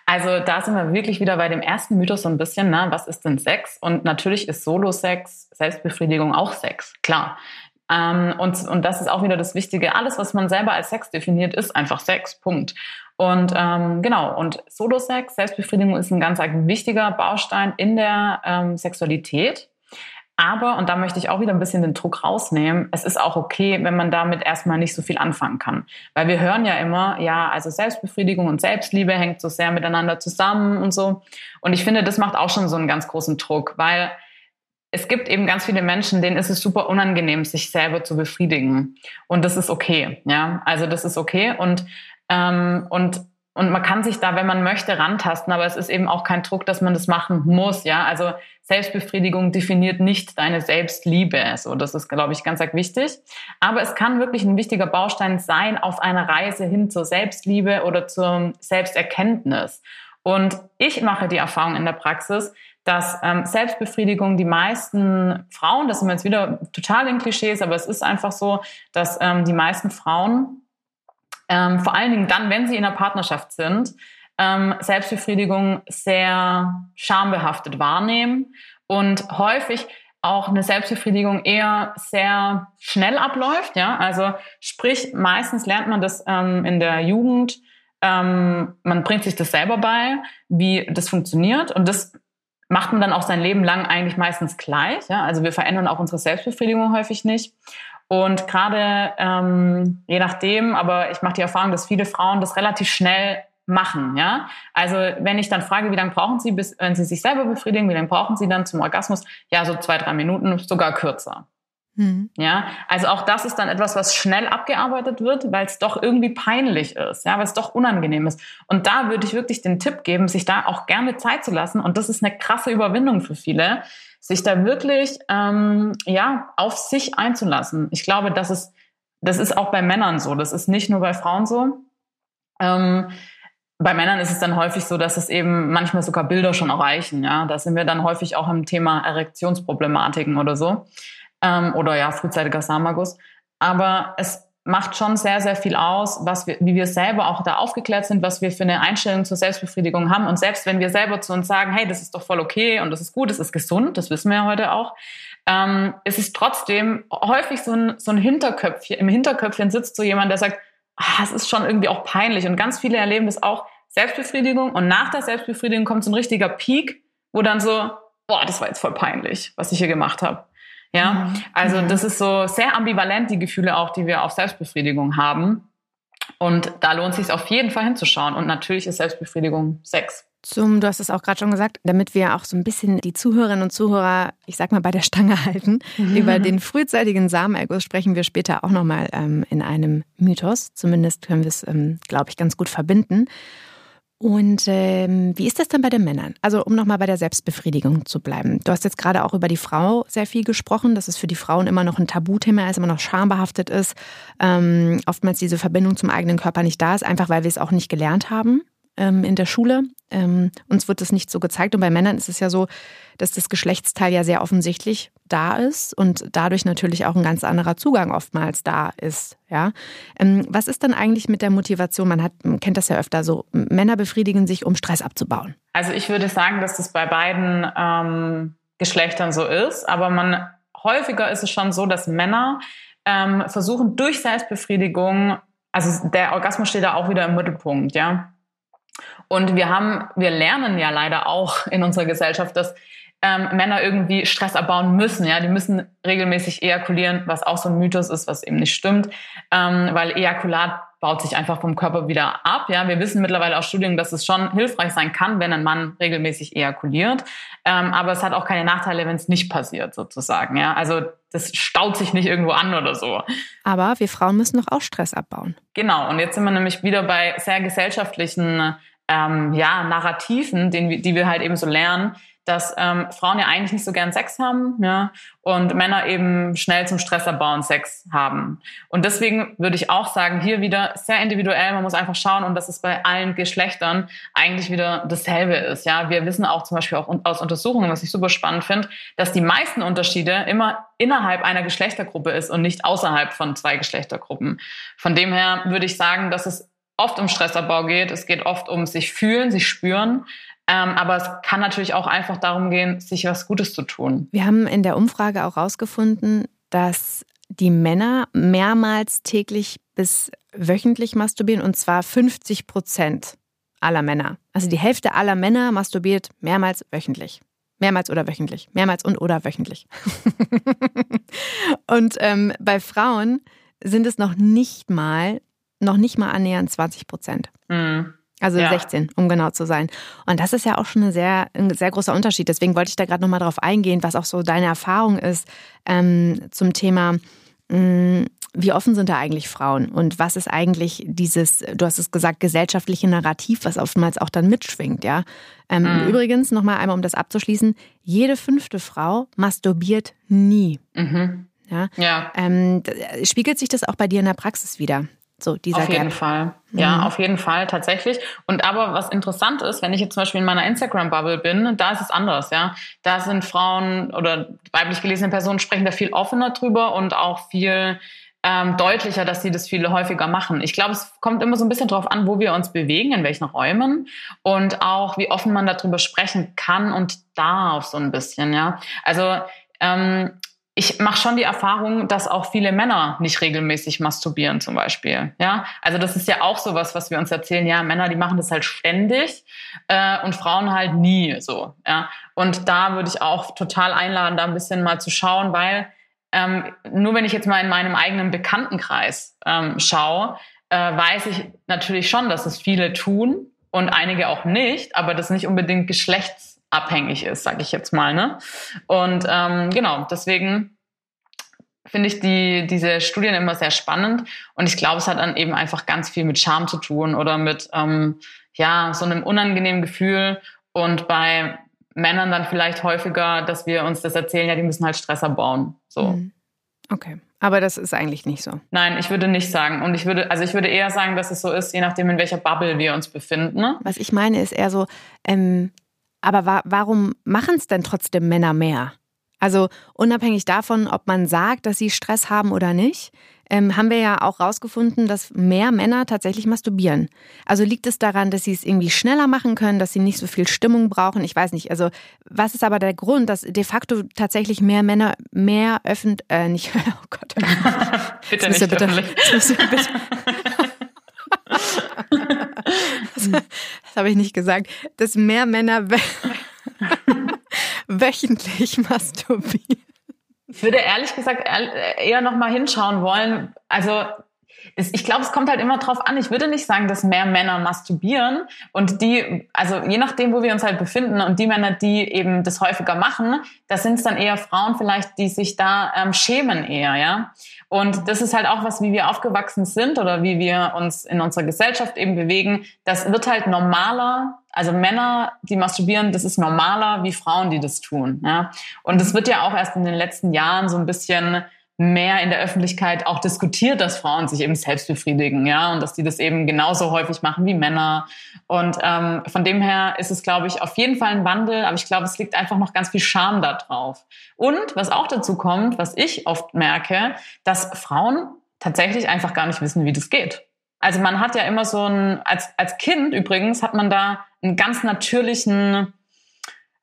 Also da sind wir wirklich wieder bei dem ersten Mythos so ein bisschen, ne? was ist denn Sex? Und natürlich ist Solo-Sex, Selbstbefriedigung auch Sex, klar. Ähm, und, und das ist auch wieder das Wichtige. Alles, was man selber als Sex definiert, ist einfach Sex. Punkt. Und ähm, genau, und Solo-Sex, Selbstbefriedigung ist ein ganz wichtiger Baustein in der ähm, Sexualität. Aber, und da möchte ich auch wieder ein bisschen den Druck rausnehmen, es ist auch okay, wenn man damit erstmal nicht so viel anfangen kann. Weil wir hören ja immer, ja, also Selbstbefriedigung und Selbstliebe hängt so sehr miteinander zusammen und so. Und ich finde, das macht auch schon so einen ganz großen Druck, weil es gibt eben ganz viele Menschen, denen ist es super unangenehm, sich selber zu befriedigen. Und das ist okay. Ja, also das ist okay. Und, ähm, und, und man kann sich da, wenn man möchte, rantasten, aber es ist eben auch kein Druck, dass man das machen muss. Ja, also Selbstbefriedigung definiert nicht deine Selbstliebe. So, das ist, glaube ich, ganz, ganz wichtig. Aber es kann wirklich ein wichtiger Baustein sein auf einer Reise hin zur Selbstliebe oder zur Selbsterkenntnis. Und ich mache die Erfahrung in der Praxis, dass ähm, Selbstbefriedigung die meisten Frauen, das sind wir jetzt wieder total in Klischees, aber es ist einfach so, dass ähm, die meisten Frauen, ähm, vor allen Dingen dann, wenn sie in einer Partnerschaft sind, ähm, Selbstbefriedigung sehr schambehaftet wahrnehmen und häufig auch eine Selbstbefriedigung eher sehr schnell abläuft. Ja, also sprich, meistens lernt man das ähm, in der Jugend. Ähm, man bringt sich das selber bei, wie das funktioniert und das macht man dann auch sein Leben lang eigentlich meistens gleich. Ja? Also wir verändern auch unsere Selbstbefriedigung häufig nicht. Und gerade ähm, je nachdem, aber ich mache die Erfahrung, dass viele Frauen das relativ schnell machen. Ja, also wenn ich dann frage, wie lange brauchen Sie, bis wenn Sie sich selber befriedigen, wie lange brauchen Sie dann zum Orgasmus? Ja, so zwei drei Minuten, sogar kürzer. Mhm. Ja, also auch das ist dann etwas, was schnell abgearbeitet wird, weil es doch irgendwie peinlich ist, ja, weil es doch unangenehm ist. Und da würde ich wirklich den Tipp geben, sich da auch gerne Zeit zu lassen. Und das ist eine krasse Überwindung für viele, sich da wirklich ähm, ja auf sich einzulassen. Ich glaube, das ist das ist auch bei Männern so. Das ist nicht nur bei Frauen so. Ähm, bei Männern ist es dann häufig so, dass es eben manchmal sogar Bilder schon erreichen. Ja, da sind wir dann häufig auch im Thema Erektionsproblematiken oder so ähm, oder ja, frühzeitiger Samenerguss. aber es macht schon sehr, sehr viel aus, was wir, wie wir selber auch da aufgeklärt sind, was wir für eine Einstellung zur Selbstbefriedigung haben. Und selbst wenn wir selber zu uns sagen, hey, das ist doch voll okay und das ist gut, das ist gesund, das wissen wir ja heute auch, ähm, es ist trotzdem häufig so ein, so ein Hinterköpfchen, im Hinterköpfchen sitzt so jemand, der sagt, ah, es ist schon irgendwie auch peinlich. Und ganz viele erleben das auch, Selbstbefriedigung und nach der Selbstbefriedigung kommt so ein richtiger Peak, wo dann so, boah, das war jetzt voll peinlich, was ich hier gemacht habe. Ja, mhm. also das ist so sehr ambivalent, die Gefühle auch, die wir auf Selbstbefriedigung haben. Und da lohnt es sich auf jeden Fall hinzuschauen. Und natürlich ist Selbstbefriedigung Sex. Zum, du hast es auch gerade schon gesagt, damit wir auch so ein bisschen die Zuhörerinnen und Zuhörer, ich sag mal, bei der Stange [laughs] halten. Mhm. Über den frühzeitigen Samenerguss sprechen wir später auch nochmal ähm, in einem Mythos. Zumindest können wir es, ähm, glaube ich, ganz gut verbinden. Und ähm, wie ist das dann bei den Männern? Also um nochmal bei der Selbstbefriedigung zu bleiben. Du hast jetzt gerade auch über die Frau sehr viel gesprochen, dass es für die Frauen immer noch ein Tabuthema ist, immer noch schambehaftet ist, ähm, oftmals diese Verbindung zum eigenen Körper nicht da ist, einfach weil wir es auch nicht gelernt haben ähm, in der Schule. Ähm, uns wird das nicht so gezeigt. Und bei Männern ist es ja so, dass das Geschlechtsteil ja sehr offensichtlich da ist und dadurch natürlich auch ein ganz anderer Zugang oftmals da ist. Ja, ähm, was ist dann eigentlich mit der Motivation? Man hat, man kennt das ja öfter so. Männer befriedigen sich, um Stress abzubauen. Also ich würde sagen, dass das bei beiden ähm, Geschlechtern so ist, aber man häufiger ist es schon so, dass Männer ähm, versuchen durch Selbstbefriedigung, also der Orgasmus steht da auch wieder im Mittelpunkt, ja. Und wir haben, wir lernen ja leider auch in unserer Gesellschaft, dass ähm, Männer irgendwie Stress abbauen müssen. Ja, die müssen regelmäßig ejakulieren, was auch so ein Mythos ist, was eben nicht stimmt, ähm, weil Ejakulat baut sich einfach vom Körper wieder ab. Ja, wir wissen mittlerweile aus Studien, dass es schon hilfreich sein kann, wenn ein Mann regelmäßig ejakuliert. Ähm, aber es hat auch keine Nachteile, wenn es nicht passiert, sozusagen. Ja, also das staut sich nicht irgendwo an oder so. Aber wir Frauen müssen doch auch Stress abbauen. Genau. Und jetzt sind wir nämlich wieder bei sehr gesellschaftlichen ähm, ja, Narrativen, den, die wir halt eben so lernen, dass ähm, Frauen ja eigentlich nicht so gern Sex haben ja, und Männer eben schnell zum Stressabbauen Sex haben. Und deswegen würde ich auch sagen, hier wieder sehr individuell, man muss einfach schauen und dass es bei allen Geschlechtern eigentlich wieder dasselbe ist. Ja, Wir wissen auch zum Beispiel auch aus Untersuchungen, was ich super spannend finde, dass die meisten Unterschiede immer innerhalb einer Geschlechtergruppe ist und nicht außerhalb von zwei Geschlechtergruppen. Von dem her würde ich sagen, dass es oft um Stressabbau geht. Es geht oft um sich fühlen, sich spüren. Ähm, aber es kann natürlich auch einfach darum gehen, sich was Gutes zu tun. Wir haben in der Umfrage auch herausgefunden, dass die Männer mehrmals täglich bis wöchentlich masturbieren und zwar 50 Prozent aller Männer. Also die Hälfte aller Männer masturbiert mehrmals wöchentlich. Mehrmals oder wöchentlich. Mehrmals und oder wöchentlich. [laughs] und ähm, bei Frauen sind es noch nicht mal, noch nicht mal annähernd 20 Prozent. Mhm. Also ja. 16, um genau zu sein. Und das ist ja auch schon sehr, ein sehr großer Unterschied. Deswegen wollte ich da gerade nochmal drauf eingehen, was auch so deine Erfahrung ist ähm, zum Thema, mh, mm, wie offen sind da eigentlich Frauen? Und was ist eigentlich dieses, du hast es gesagt, gesellschaftliche Narrativ, was oftmals auch dann mitschwingt, ja? Ähm, mhm. Übrigens, nochmal einmal, um das abzuschließen, jede fünfte Frau masturbiert nie. Mhm. Ja. ja. Ähm, spiegelt sich das auch bei dir in der Praxis wieder? So, dieser Auf jeden Gap. Fall. Ja, mhm. auf jeden Fall, tatsächlich. Und aber was interessant ist, wenn ich jetzt zum Beispiel in meiner Instagram-Bubble bin, da ist es anders, ja. Da sind Frauen oder weiblich gelesene Personen sprechen da viel offener drüber und auch viel ähm, deutlicher, dass sie das viel häufiger machen. Ich glaube, es kommt immer so ein bisschen drauf an, wo wir uns bewegen, in welchen Räumen und auch wie offen man darüber sprechen kann und darf, so ein bisschen, ja. Also ähm, ich mache schon die Erfahrung, dass auch viele Männer nicht regelmäßig masturbieren zum Beispiel. Ja, also das ist ja auch sowas, was wir uns erzählen. Ja, Männer, die machen das halt ständig äh, und Frauen halt nie so. Ja, und da würde ich auch total einladen, da ein bisschen mal zu schauen, weil ähm, nur wenn ich jetzt mal in meinem eigenen Bekanntenkreis ähm, schaue, äh, weiß ich natürlich schon, dass es viele tun und einige auch nicht, aber das nicht unbedingt geschlechts abhängig ist, sage ich jetzt mal. Ne? Und ähm, genau, deswegen finde ich die, diese Studien immer sehr spannend. Und ich glaube, es hat dann eben einfach ganz viel mit Scham zu tun oder mit ähm, ja, so einem unangenehmen Gefühl. Und bei Männern dann vielleicht häufiger, dass wir uns das erzählen, ja, die müssen halt Stress abbauen. So. Mhm. Okay. Aber das ist eigentlich nicht so. Nein, ich würde nicht sagen. Und ich würde, also ich würde eher sagen, dass es so ist, je nachdem, in welcher Bubble wir uns befinden. Ne? Was ich meine, ist eher so, ähm, aber wa warum machen es denn trotzdem Männer mehr? Also unabhängig davon, ob man sagt, dass sie Stress haben oder nicht, ähm, haben wir ja auch rausgefunden, dass mehr Männer tatsächlich masturbieren. Also liegt es daran, dass sie es irgendwie schneller machen können, dass sie nicht so viel Stimmung brauchen? Ich weiß nicht. Also was ist aber der Grund, dass de facto tatsächlich mehr Männer mehr öffentlich, äh, nicht, [laughs] oh Gott. [laughs] bitte nicht bitte, öffentlich. Bitte, [laughs] [laughs] das, habe ich nicht gesagt. Dass mehr Männer [laughs] wöchentlich masturbieren. Ich würde ehrlich gesagt eher noch mal hinschauen wollen. Also ich glaube, es kommt halt immer drauf an. Ich würde nicht sagen, dass mehr Männer masturbieren und die, also je nachdem, wo wir uns halt befinden und die Männer, die eben das häufiger machen, das sind es dann eher Frauen vielleicht, die sich da ähm, schämen eher, ja. Und das ist halt auch was, wie wir aufgewachsen sind oder wie wir uns in unserer Gesellschaft eben bewegen. Das wird halt normaler. Also Männer, die masturbieren, das ist normaler wie Frauen, die das tun. Ja? Und es wird ja auch erst in den letzten Jahren so ein bisschen mehr in der Öffentlichkeit auch diskutiert, dass Frauen sich eben selbst befriedigen, ja, und dass die das eben genauso häufig machen wie Männer. Und ähm, von dem her ist es, glaube ich, auf jeden Fall ein Wandel, aber ich glaube, es liegt einfach noch ganz viel Scham da drauf. Und was auch dazu kommt, was ich oft merke, dass Frauen tatsächlich einfach gar nicht wissen, wie das geht. Also man hat ja immer so ein, als, als Kind übrigens hat man da einen ganz natürlichen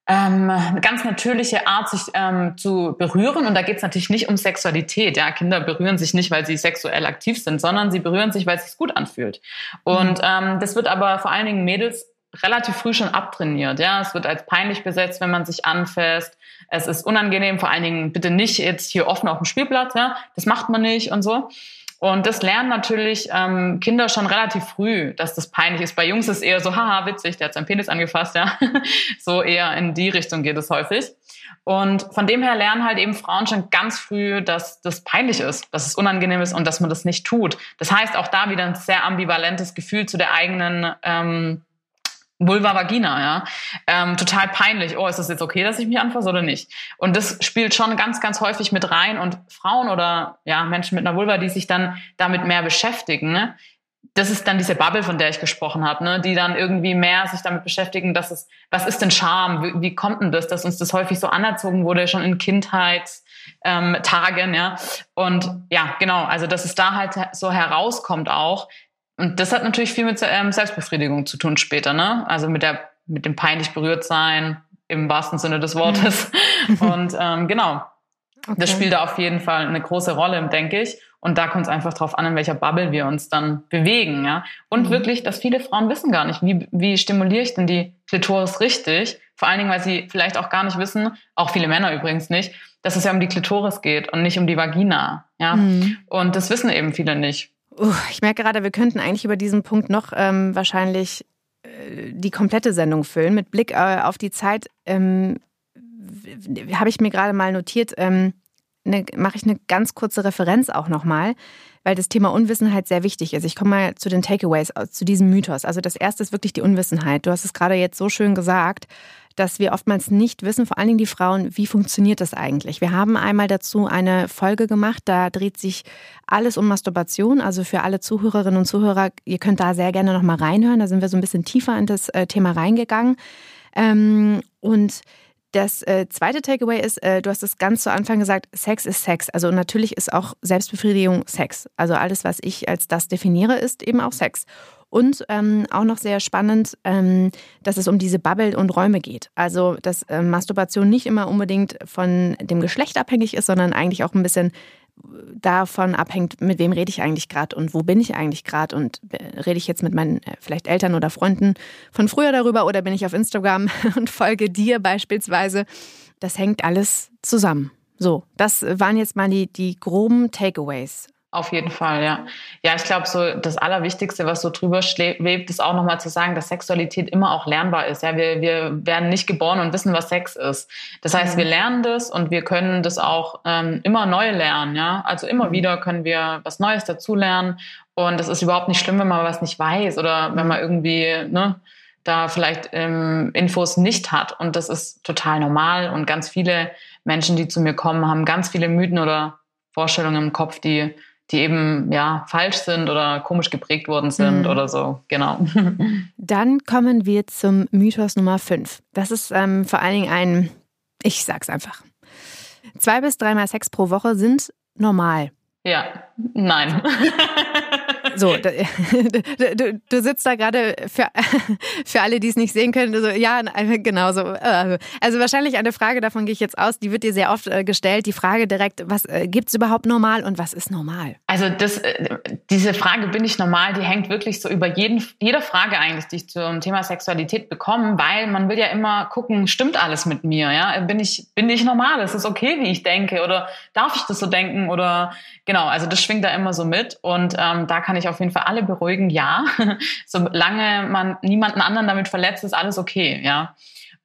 ähm, eine ganz natürliche Art, sich ähm, zu berühren. Und da geht es natürlich nicht um Sexualität. Ja, Kinder berühren sich nicht, weil sie sexuell aktiv sind, sondern sie berühren sich, weil es sich gut anfühlt. Und mhm. ähm, das wird aber vor allen Dingen Mädels relativ früh schon abtrainiert. Ja, es wird als peinlich besetzt, wenn man sich anfasst. Es ist unangenehm, vor allen Dingen bitte nicht jetzt hier offen auf dem Spielplatz. Ja, das macht man nicht und so. Und das lernen natürlich ähm, Kinder schon relativ früh, dass das peinlich ist. Bei Jungs ist es eher so, haha, witzig, der hat seinen Penis angefasst, ja. [laughs] so eher in die Richtung geht es häufig. Und von dem her lernen halt eben Frauen schon ganz früh, dass das peinlich ist, dass es unangenehm ist und dass man das nicht tut. Das heißt auch da wieder ein sehr ambivalentes Gefühl zu der eigenen ähm, Vulva Vagina, ja. Ähm, total peinlich. Oh, ist das jetzt okay, dass ich mich anfasse oder nicht? Und das spielt schon ganz, ganz häufig mit rein. Und Frauen oder ja, Menschen mit einer Vulva, die sich dann damit mehr beschäftigen, ne? das ist dann diese Bubble, von der ich gesprochen habe, ne? die dann irgendwie mehr sich damit beschäftigen, dass es, was ist denn Scham? Wie, wie kommt denn das, dass uns das häufig so anerzogen wurde, schon in Kindheitstagen, ähm, ja. Und ja, genau, also dass es da halt so herauskommt auch, und das hat natürlich viel mit ähm, Selbstbefriedigung zu tun später, ne? Also mit der, mit dem peinlich berührt sein, im wahrsten Sinne des Wortes. Mhm. [laughs] Und ähm, genau. Okay. Das spielt da auf jeden Fall eine große Rolle, denke ich. Und da kommt es einfach drauf an, in welcher Bubble wir uns dann bewegen, ja. Und mhm. wirklich, dass viele Frauen wissen gar nicht, wie, wie stimuliere ich denn die Klitoris richtig? Vor allen Dingen, weil sie vielleicht auch gar nicht wissen, auch viele Männer übrigens nicht, dass es ja um die Klitoris geht und nicht um die Vagina, ja. Mhm. Und das wissen eben viele nicht. Uh, ich merke gerade, wir könnten eigentlich über diesen Punkt noch ähm, wahrscheinlich äh, die komplette Sendung füllen. Mit Blick äh, auf die Zeit ähm, habe ich mir gerade mal notiert, ähm, ne, mache ich eine ganz kurze Referenz auch nochmal, weil das Thema Unwissenheit sehr wichtig ist. Ich komme mal zu den Takeaways, zu diesem Mythos. Also das erste ist wirklich die Unwissenheit. Du hast es gerade jetzt so schön gesagt dass wir oftmals nicht wissen, vor allen Dingen die Frauen, wie funktioniert das eigentlich. Wir haben einmal dazu eine Folge gemacht, da dreht sich alles um Masturbation. Also für alle Zuhörerinnen und Zuhörer, ihr könnt da sehr gerne nochmal reinhören. Da sind wir so ein bisschen tiefer in das äh, Thema reingegangen. Ähm, und das äh, zweite Takeaway ist, äh, du hast es ganz zu Anfang gesagt, Sex ist Sex. Also natürlich ist auch Selbstbefriedigung Sex. Also alles, was ich als das definiere, ist eben auch Sex. Und ähm, auch noch sehr spannend, ähm, dass es um diese Bubble und Räume geht. Also, dass äh, Masturbation nicht immer unbedingt von dem Geschlecht abhängig ist, sondern eigentlich auch ein bisschen davon abhängt, mit wem rede ich eigentlich gerade und wo bin ich eigentlich gerade und äh, rede ich jetzt mit meinen äh, vielleicht Eltern oder Freunden von früher darüber oder bin ich auf Instagram [laughs] und folge dir beispielsweise. Das hängt alles zusammen. So, das waren jetzt mal die, die groben Takeaways auf jeden Fall, ja. Ja, ich glaube, so das Allerwichtigste, was so drüber schwebt, ist auch nochmal zu sagen, dass Sexualität immer auch lernbar ist. Ja, wir, wir werden nicht geboren und wissen, was Sex ist. Das heißt, mhm. wir lernen das und wir können das auch ähm, immer neu lernen. Ja, also immer mhm. wieder können wir was Neues dazulernen und es ist überhaupt nicht schlimm, wenn man was nicht weiß oder wenn man irgendwie ne, da vielleicht ähm, Infos nicht hat. Und das ist total normal. Und ganz viele Menschen, die zu mir kommen, haben ganz viele Mythen oder Vorstellungen im Kopf, die die eben ja falsch sind oder komisch geprägt worden sind mhm. oder so. Genau. [laughs] Dann kommen wir zum Mythos Nummer 5. Das ist ähm, vor allen Dingen ein, ich sag's einfach. Zwei bis dreimal Sex pro Woche sind normal. Ja, nein. [laughs] So, [laughs] du, du, sitzt da gerade für, [laughs] für alle, die es nicht sehen können. So, ja, genau so. Äh, also wahrscheinlich eine Frage, davon gehe ich jetzt aus, die wird dir sehr oft äh, gestellt. Die Frage direkt, was äh, gibt es überhaupt normal und was ist normal? Also das, diese Frage, bin ich normal, die hängt wirklich so über jeden, jede Frage eigentlich, die ich zum Thema Sexualität bekomme, weil man will ja immer gucken, stimmt alles mit mir? Ja? Bin, ich, bin ich normal? Ist es okay, wie ich denke? Oder darf ich das so denken? Oder genau, also das schwingt da immer so mit. Und ähm, da kann ich auf jeden Fall alle beruhigen, ja. [laughs] Solange man niemanden anderen damit verletzt, ist alles okay, ja.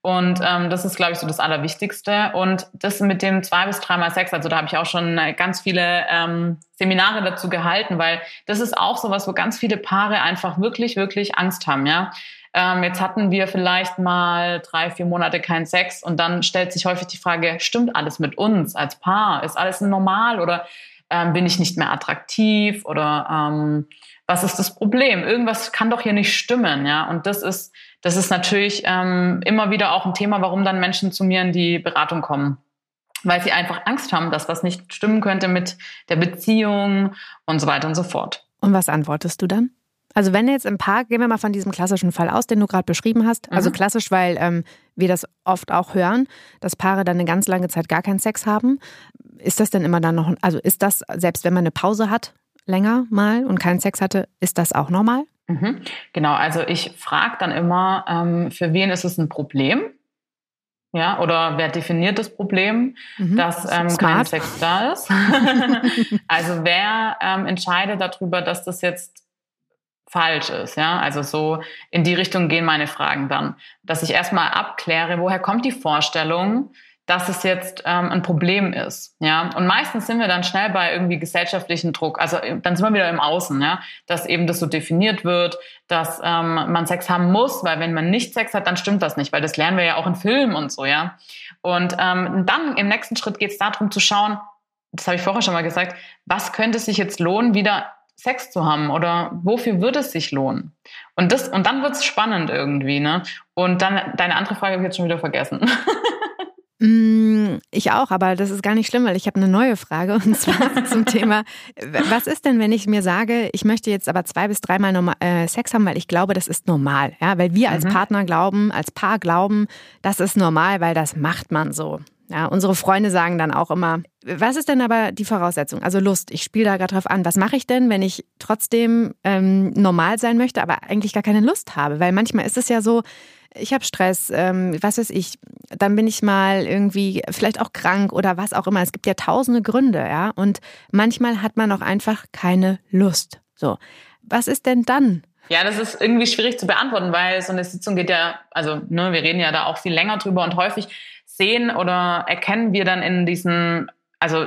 Und ähm, das ist, glaube ich, so das Allerwichtigste. Und das mit dem zwei bis dreimal Sex, also da habe ich auch schon äh, ganz viele ähm, Seminare dazu gehalten, weil das ist auch so was, wo ganz viele Paare einfach wirklich, wirklich Angst haben, ja. Ähm, jetzt hatten wir vielleicht mal drei, vier Monate keinen Sex und dann stellt sich häufig die Frage, stimmt alles mit uns als Paar? Ist alles normal oder ähm, bin ich nicht mehr attraktiv oder ähm, was ist das Problem? Irgendwas kann doch hier nicht stimmen, ja. Und das ist, das ist natürlich ähm, immer wieder auch ein Thema, warum dann Menschen zu mir in die Beratung kommen. Weil sie einfach Angst haben, dass was nicht stimmen könnte mit der Beziehung und so weiter und so fort. Und was antwortest du dann? Also wenn jetzt im Park, gehen wir mal von diesem klassischen Fall aus, den du gerade beschrieben hast. Also mhm. klassisch, weil ähm, wir das oft auch hören, dass Paare dann eine ganz lange Zeit gar keinen Sex haben. Ist das denn immer dann noch, also ist das, selbst wenn man eine Pause hat, länger mal und keinen Sex hatte, ist das auch normal? Mhm. Genau, also ich frage dann immer, ähm, für wen ist es ein Problem? Ja, oder wer definiert das Problem, mhm. dass ähm, kein Sex da ist? [laughs] also wer ähm, entscheidet darüber, dass das jetzt falsch ist, ja? Also so in die Richtung gehen meine Fragen dann, dass ich erstmal abkläre, woher kommt die Vorstellung, dass es jetzt ähm, ein Problem ist. Ja, und meistens sind wir dann schnell bei irgendwie gesellschaftlichen Druck. Also äh, dann sind wir wieder im Außen, ja, dass eben das so definiert wird, dass ähm, man Sex haben muss, weil wenn man nicht Sex hat, dann stimmt das nicht, weil das lernen wir ja auch in Filmen und so, ja. Und ähm, dann im nächsten Schritt geht es darum zu schauen, das habe ich vorher schon mal gesagt, was könnte sich jetzt lohnen, wieder Sex zu haben oder wofür würde es sich lohnen? Und das und dann wird es spannend irgendwie, ne? Und dann deine andere Frage habe ich jetzt schon wieder vergessen. [laughs] Mm, ich auch, aber das ist gar nicht schlimm, weil ich habe eine neue Frage und zwar [laughs] zum Thema, was ist denn, wenn ich mir sage, ich möchte jetzt aber zwei bis dreimal normal, äh, Sex haben, weil ich glaube, das ist normal, ja, weil wir als mhm. Partner glauben, als Paar glauben, das ist normal, weil das macht man so. Ja, unsere Freunde sagen dann auch immer, was ist denn aber die Voraussetzung? Also Lust, ich spiele da gerade drauf an. Was mache ich denn, wenn ich trotzdem ähm, normal sein möchte, aber eigentlich gar keine Lust habe? Weil manchmal ist es ja so, ich habe Stress, ähm, was weiß ich, dann bin ich mal irgendwie vielleicht auch krank oder was auch immer. Es gibt ja tausende Gründe, ja. Und manchmal hat man auch einfach keine Lust. So, was ist denn dann? Ja, das ist irgendwie schwierig zu beantworten, weil so eine Sitzung geht ja, also ne, wir reden ja da auch viel länger drüber und häufig sehen oder erkennen wir dann in diesen, also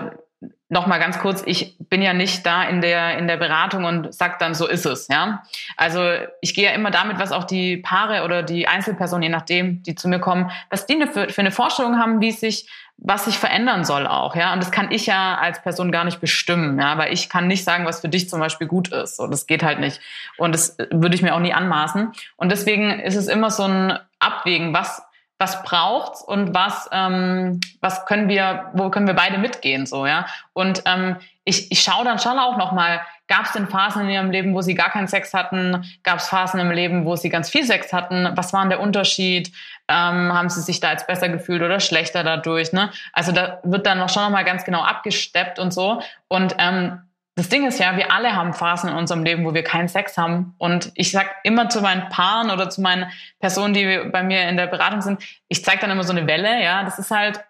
nochmal ganz kurz, ich bin ja nicht da in der, in der Beratung und sag dann, so ist es, ja. Also ich gehe ja immer damit, was auch die Paare oder die Einzelpersonen, je nachdem, die zu mir kommen, was die für, für eine Vorstellung haben, wie sich, was sich verändern soll auch, ja. Und das kann ich ja als Person gar nicht bestimmen, ja, weil ich kann nicht sagen, was für dich zum Beispiel gut ist. So, das geht halt nicht. Und das würde ich mir auch nie anmaßen. Und deswegen ist es immer so ein Abwägen, was was braucht's und was ähm, was können wir wo können wir beide mitgehen so ja? Und ähm, ich, ich schaue dann schon auch noch mal gab es denn Phasen in ihrem Leben wo sie gar keinen Sex hatten? Gab es Phasen im Leben wo sie ganz viel Sex hatten? Was war denn der Unterschied? Ähm, haben sie sich da jetzt besser gefühlt oder schlechter dadurch ne? Also da wird dann noch schon noch mal ganz genau abgesteppt und so. Und ähm, das Ding ist ja, wir alle haben Phasen in unserem Leben, wo wir keinen Sex haben. Und ich sag immer zu meinen Paaren oder zu meinen Personen, die bei mir in der Beratung sind, ich zeige dann immer so eine Welle, ja. Das ist halt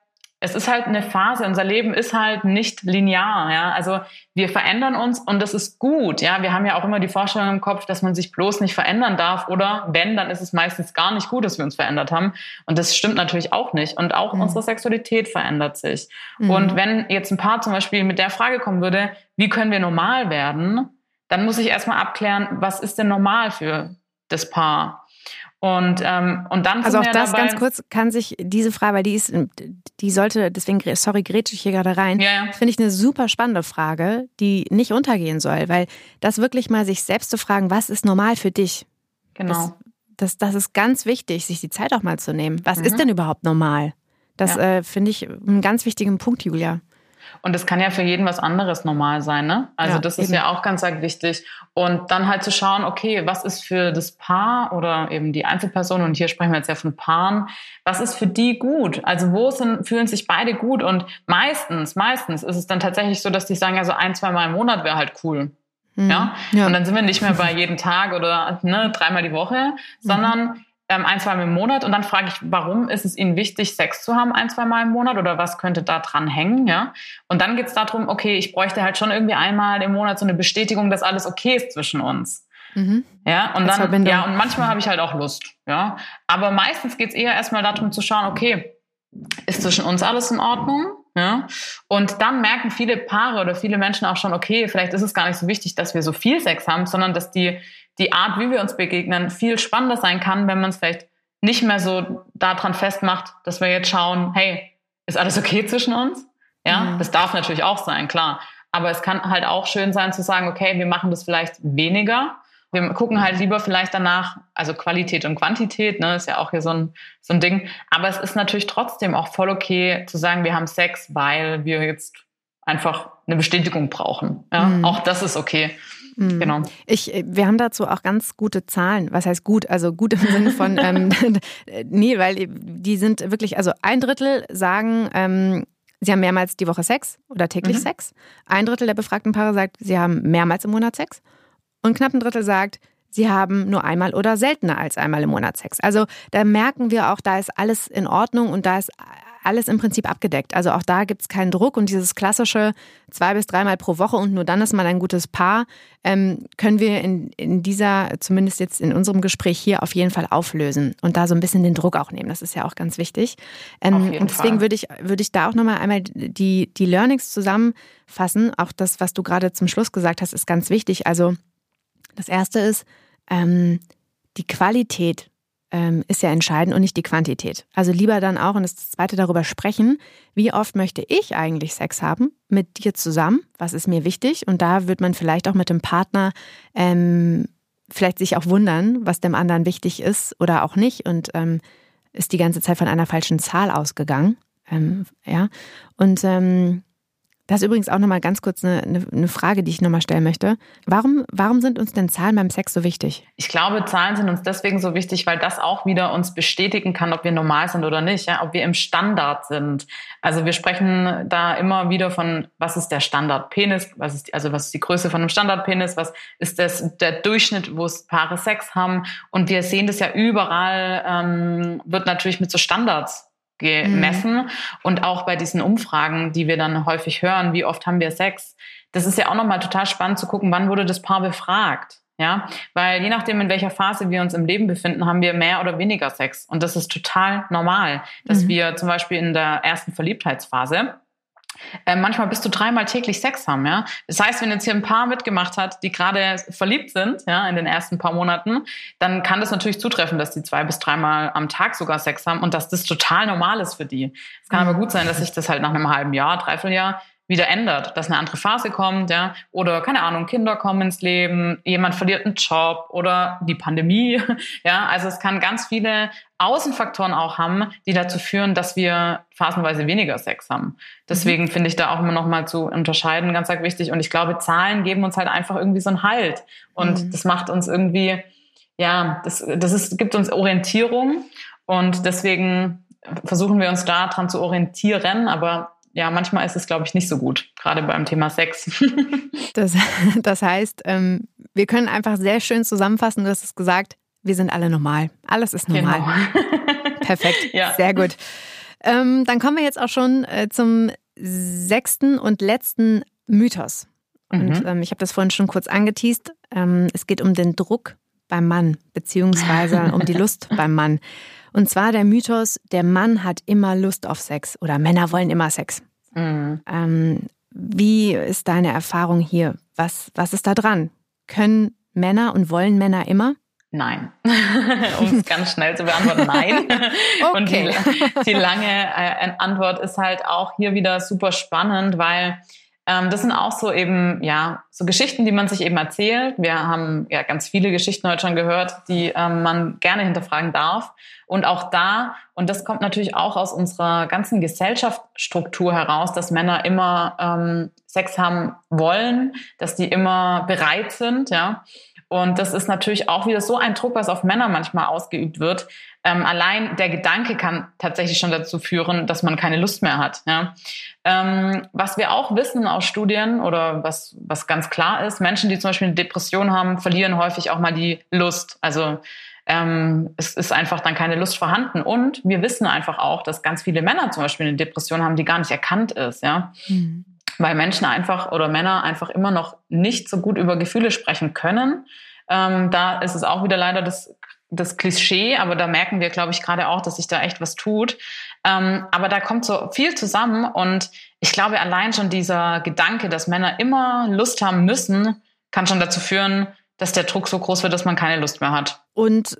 es ist halt eine Phase. Unser Leben ist halt nicht linear. Ja? Also wir verändern uns und das ist gut. Ja, wir haben ja auch immer die Vorstellung im Kopf, dass man sich bloß nicht verändern darf. Oder wenn, dann ist es meistens gar nicht gut, dass wir uns verändert haben. Und das stimmt natürlich auch nicht. Und auch mhm. unsere Sexualität verändert sich. Mhm. Und wenn jetzt ein Paar zum Beispiel mit der Frage kommen würde, wie können wir normal werden, dann muss ich erstmal abklären, was ist denn normal für das Paar? Und, ähm, und dann also auch das dabei, ganz kurz kann sich diese Frage, weil die ist, die sollte, deswegen, sorry, grätsche ich hier gerade rein. Ja, ja. Finde ich eine super spannende Frage, die nicht untergehen soll, weil das wirklich mal sich selbst zu fragen, was ist normal für dich? Genau. Das, das, das ist ganz wichtig, sich die Zeit auch mal zu nehmen. Was mhm. ist denn überhaupt normal? Das ja. äh, finde ich einen ganz wichtigen Punkt, Julia. Und es kann ja für jeden was anderes normal sein, ne? Also ja, das ist eben. ja auch ganz wichtig. Und dann halt zu schauen, okay, was ist für das Paar oder eben die Einzelperson, und hier sprechen wir jetzt ja von Paaren, was ist für die gut? Also wo sind, fühlen sich beide gut? Und meistens, meistens ist es dann tatsächlich so, dass die sagen, ja, so ein, zwei Mal im Monat wäre halt cool. Mhm. Ja? ja? Und dann sind wir nicht mehr bei jeden Tag oder ne, dreimal die Woche, [laughs] sondern mhm ähm, ein, zwei Mal im Monat und dann frage ich, warum ist es Ihnen wichtig, Sex zu haben ein, zwei Mal im Monat oder was könnte da dran hängen, ja? Und dann geht es darum, okay, ich bräuchte halt schon irgendwie einmal im Monat so eine Bestätigung, dass alles okay ist zwischen uns. Mhm. Ja, und dann, ja, und manchmal habe ich halt auch Lust, ja. Aber meistens geht es eher erstmal darum zu schauen, okay, ist zwischen uns alles in Ordnung? Ja? Und dann merken viele Paare oder viele Menschen auch schon, okay, vielleicht ist es gar nicht so wichtig, dass wir so viel Sex haben, sondern dass die die Art, wie wir uns begegnen, viel spannender sein kann, wenn man es vielleicht nicht mehr so daran festmacht, dass wir jetzt schauen, hey, ist alles okay zwischen uns? Ja, mhm. das darf natürlich auch sein, klar. Aber es kann halt auch schön sein zu sagen, okay, wir machen das vielleicht weniger. Wir gucken halt lieber vielleicht danach, also Qualität und Quantität, ne, ist ja auch hier so ein, so ein Ding. Aber es ist natürlich trotzdem auch voll okay zu sagen, wir haben Sex, weil wir jetzt einfach eine Bestätigung brauchen. Ja, mhm. auch das ist okay. Mhm. Genau. Ich, äh, wir haben dazu auch ganz gute Zahlen. Was heißt gut? Also gut im Sinne von, [laughs] ähm, [laughs] nee, weil die sind wirklich, also ein Drittel sagen, ähm, sie haben mehrmals die Woche Sex oder täglich mhm. Sex. Ein Drittel der befragten Paare sagt, sie haben mehrmals im Monat Sex. Und knapp ein Drittel sagt, sie haben nur einmal oder seltener als einmal im Monat Sex. Also da merken wir auch, da ist alles in Ordnung und da ist alles im Prinzip abgedeckt. Also auch da gibt es keinen Druck und dieses klassische zwei bis dreimal pro Woche und nur dann ist man ein gutes Paar, ähm, können wir in, in dieser, zumindest jetzt in unserem Gespräch hier auf jeden Fall auflösen und da so ein bisschen den Druck auch nehmen. Das ist ja auch ganz wichtig. Ähm, und deswegen würde ich, würde ich da auch nochmal einmal die, die Learnings zusammenfassen. Auch das, was du gerade zum Schluss gesagt hast, ist ganz wichtig. Also das erste ist, ähm, die Qualität ähm, ist ja entscheidend und nicht die Quantität. Also lieber dann auch, und das zweite darüber sprechen, wie oft möchte ich eigentlich Sex haben mit dir zusammen? Was ist mir wichtig? Und da wird man vielleicht auch mit dem Partner ähm, vielleicht sich auch wundern, was dem anderen wichtig ist oder auch nicht und ähm, ist die ganze Zeit von einer falschen Zahl ausgegangen. Ähm, ja. Und ähm, das ist übrigens auch nochmal ganz kurz eine, eine, Frage, die ich nochmal stellen möchte. Warum, warum sind uns denn Zahlen beim Sex so wichtig? Ich glaube, Zahlen sind uns deswegen so wichtig, weil das auch wieder uns bestätigen kann, ob wir normal sind oder nicht, ja, ob wir im Standard sind. Also wir sprechen da immer wieder von, was ist der Standardpenis, was ist, also was ist die Größe von einem Standardpenis, was ist das, der Durchschnitt, wo Paare Sex haben. Und wir sehen das ja überall, ähm, wird natürlich mit so Standards gemessen. Mhm. Und auch bei diesen Umfragen, die wir dann häufig hören, wie oft haben wir Sex, das ist ja auch nochmal total spannend zu gucken, wann wurde das Paar befragt. Ja, weil je nachdem, in welcher Phase wir uns im Leben befinden, haben wir mehr oder weniger Sex. Und das ist total normal, dass mhm. wir zum Beispiel in der ersten Verliebtheitsphase äh, manchmal bis zu dreimal täglich Sex haben, ja. Das heißt, wenn jetzt hier ein Paar mitgemacht hat, die gerade verliebt sind, ja, in den ersten paar Monaten, dann kann das natürlich zutreffen, dass die zwei bis dreimal am Tag sogar Sex haben und dass das total normal ist für die. Es kann aber gut sein, dass sich das halt nach einem halben Jahr, dreiviertel Jahr wieder ändert, dass eine andere Phase kommt, ja, oder keine Ahnung, Kinder kommen ins Leben, jemand verliert einen Job oder die Pandemie, [laughs] ja, also es kann ganz viele Außenfaktoren auch haben, die dazu führen, dass wir phasenweise weniger Sex haben. Deswegen mhm. finde ich da auch immer noch mal zu unterscheiden ganz wichtig und ich glaube, Zahlen geben uns halt einfach irgendwie so einen Halt und mhm. das macht uns irgendwie ja, das das ist gibt uns Orientierung und deswegen versuchen wir uns da dran zu orientieren, aber ja, manchmal ist es, glaube ich, nicht so gut, gerade beim Thema Sex. [laughs] das, das heißt, ähm, wir können einfach sehr schön zusammenfassen, du hast es gesagt, wir sind alle normal. Alles ist normal. Genau. [laughs] Perfekt, ja. sehr gut. Ähm, dann kommen wir jetzt auch schon äh, zum sechsten und letzten Mythos. Und mhm. ähm, ich habe das vorhin schon kurz angeteased. Ähm, es geht um den Druck beim Mann, beziehungsweise um die [laughs] Lust beim Mann. Und zwar der Mythos, der Mann hat immer Lust auf Sex oder Männer wollen immer Sex. Mhm. Ähm, wie ist deine Erfahrung hier? Was, was ist da dran? Können Männer und wollen Männer immer? Nein. [laughs] um es ganz schnell zu beantworten, nein. okay. [laughs] Und die, die lange äh, Antwort ist halt auch hier wieder super spannend, weil Ähm, das sind auch so eben, ja, so Geschichten, die man sich eben erzählt. Wir haben ja ganz viele Geschichten heute schon gehört, die ähm, man gerne hinterfragen darf. Und auch da, und das kommt natürlich auch aus unserer ganzen Gesellschaftsstruktur heraus, dass Männer immer ähm, Sex haben wollen, dass die immer bereit sind, ja. Und das ist natürlich auch wieder so ein Druck, was auf Männer manchmal ausgeübt wird. Ähm, allein der Gedanke kann tatsächlich schon dazu führen, dass man keine Lust mehr hat. Ja? Ähm, was wir auch wissen aus Studien oder was, was ganz klar ist, Menschen, die zum Beispiel eine Depression haben, verlieren häufig auch mal die Lust. Also ähm, es ist einfach dann keine Lust vorhanden. Und wir wissen einfach auch, dass ganz viele Männer zum Beispiel eine Depression haben, die gar nicht erkannt ist. Ja? Mhm weil Menschen einfach oder Männer einfach immer noch nicht so gut über Gefühle sprechen können. Ähm, da ist es auch wieder leider das, das Klischee, aber da merken wir, glaube ich, gerade auch, dass sich da echt was tut. Ähm, aber da kommt so viel zusammen und ich glaube, allein schon dieser Gedanke, dass Männer immer Lust haben müssen, kann schon dazu führen, dass der Druck so groß wird, dass man keine Lust mehr hat. Und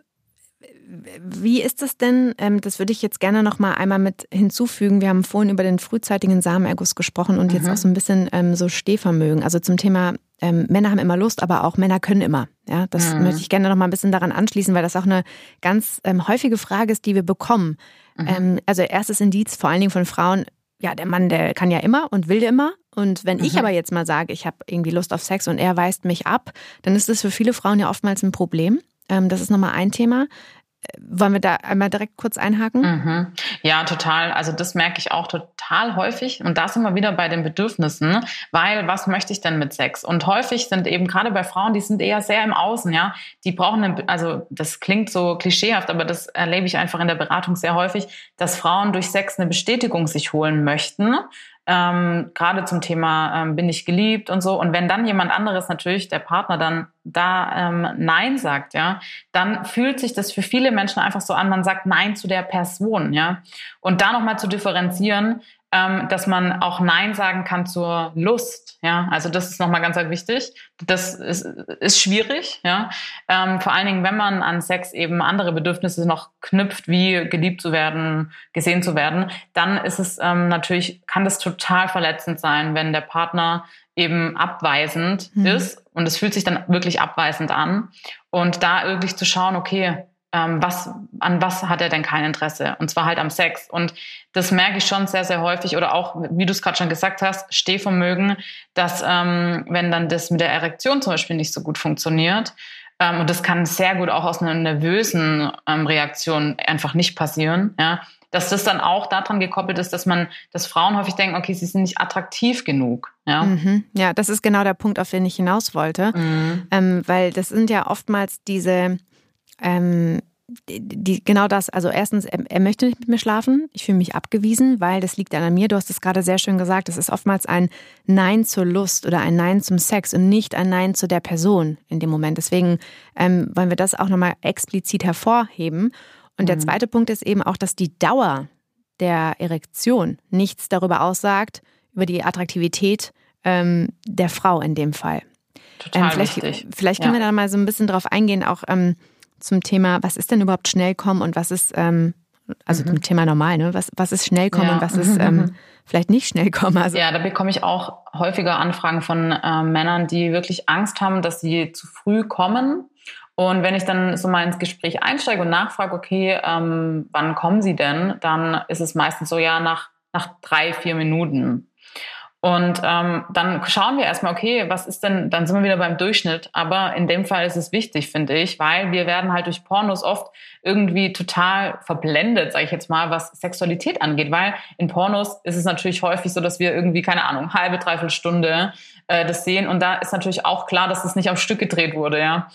wie ist es denn? Ähm, das würde ich jetzt gerne noch mal einmal mit hinzufügen. Wir haben vorhin über den frühzeitigen Samenerguss gesprochen und mhm. jetzt auch so ein bisschen ähm, so Stehvermögen. Also zum Thema ähm, Männer haben immer Lust, aber auch Männer können immer. Ja, das mhm. möchte ich gerne noch mal ein bisschen daran anschließen, weil das auch eine ganz ähm, häufige Frage ist, die wir bekommen. Mhm. Ähm, also erstes Indiz vor allen Dingen von Frauen. Ja, der Mann, der kann ja immer und will immer. Und wenn ich mhm. aber jetzt mal sage, ich habe irgendwie Lust auf Sex und er weist mich ab, dann ist das für viele Frauen ja oftmals ein Problem. Ähm, das ist nochmal ein Thema. Wollen wir da einmal direkt kurz einhaken? Mhm. Ja, total. Also das merke ich auch total häufig. Und da sind wir wieder bei den Bedürfnissen, weil was möchte ich denn mit Sex? Und häufig sind eben gerade bei Frauen, die sind eher sehr im Außen, ja. Die brauchen, eine, also das klingt so klischeehaft, aber das erlebe ich einfach in der Beratung sehr häufig, dass Frauen durch Sex eine Bestätigung sich holen möchten ähm, gerade zum Thema ähm, bin ich geliebt und so. Und wenn dann jemand anderes natürlich, der Partner dann da ähm, Nein sagt, ja, dann fühlt sich das für viele Menschen einfach so an, man sagt Nein zu der Person, ja. Und da nochmal zu differenzieren, ähm, dass man auch Nein sagen kann zur Lust. Ja, also das ist nochmal ganz, ganz wichtig. Das ist, ist schwierig, ja. Ähm, vor allen Dingen, wenn man an Sex eben andere Bedürfnisse noch knüpft, wie geliebt zu werden, gesehen zu werden, dann ist es ähm, natürlich, kann das total verletzend sein, wenn der Partner eben abweisend mhm. ist und es fühlt sich dann wirklich abweisend an. Und da wirklich zu schauen, okay, ähm, was, an was hat er denn kein Interesse? Und zwar halt am Sex. Und das merke ich schon sehr, sehr häufig oder auch, wie du es gerade schon gesagt hast, Stehvermögen, dass ähm, wenn dann das mit der Erektion zum Beispiel nicht so gut funktioniert, ähm, und das kann sehr gut auch aus einer nervösen ähm, Reaktion einfach nicht passieren, ja, dass das dann auch daran gekoppelt ist, dass man, dass Frauen häufig denken, okay, sie sind nicht attraktiv genug. Ja, mhm. ja das ist genau der Punkt, auf den ich hinaus wollte. Mhm. Ähm, weil das sind ja oftmals diese ähm, die, genau das, also erstens, er, er, möchte nicht mit mir schlafen, ich fühle mich abgewiesen, weil das liegt an mir. Du hast es gerade sehr schön gesagt, es ist oftmals ein Nein zur Lust oder ein Nein zum Sex und nicht ein Nein zu der Person in dem Moment. Deswegen ähm, wollen wir das auch nochmal explizit hervorheben. Und mhm. der zweite Punkt ist eben auch, dass die Dauer der Erektion nichts darüber aussagt, über die Attraktivität ähm, der Frau in dem Fall. Total ähm, vielleicht, wichtig. Vielleicht können ja. wir da mal so ein bisschen drauf eingehen, auch ähm, zum Thema, was ist denn überhaupt Schnellkommen und was ist, ähm, also mhm. zum Thema normal, ne? Was, was ist Schnellkommen ja. und was ist ähm, [laughs] vielleicht nicht Schnellkommen? Also ja, da bekomme ich auch häufiger Anfragen von äh, Männern, die wirklich Angst haben, dass sie zu früh kommen. Und wenn ich dann so mal ins Gespräch einsteige und nachfrage, okay, ähm, wann kommen Sie denn, dann ist es meistens so, ja, nach, nach drei, vier Minuten. Und ähm, dann schauen wir erstmal, okay, was ist denn, dann sind wir wieder beim Durchschnitt. Aber in dem Fall ist es wichtig, finde ich, weil wir werden halt durch Pornos oft irgendwie total verblendet, sage ich jetzt mal, was Sexualität angeht. Weil in Pornos ist es natürlich häufig so, dass wir irgendwie, keine Ahnung, halbe, dreiviertel Stunde äh, das sehen. Und da ist natürlich auch klar, dass es nicht am Stück gedreht wurde, ja.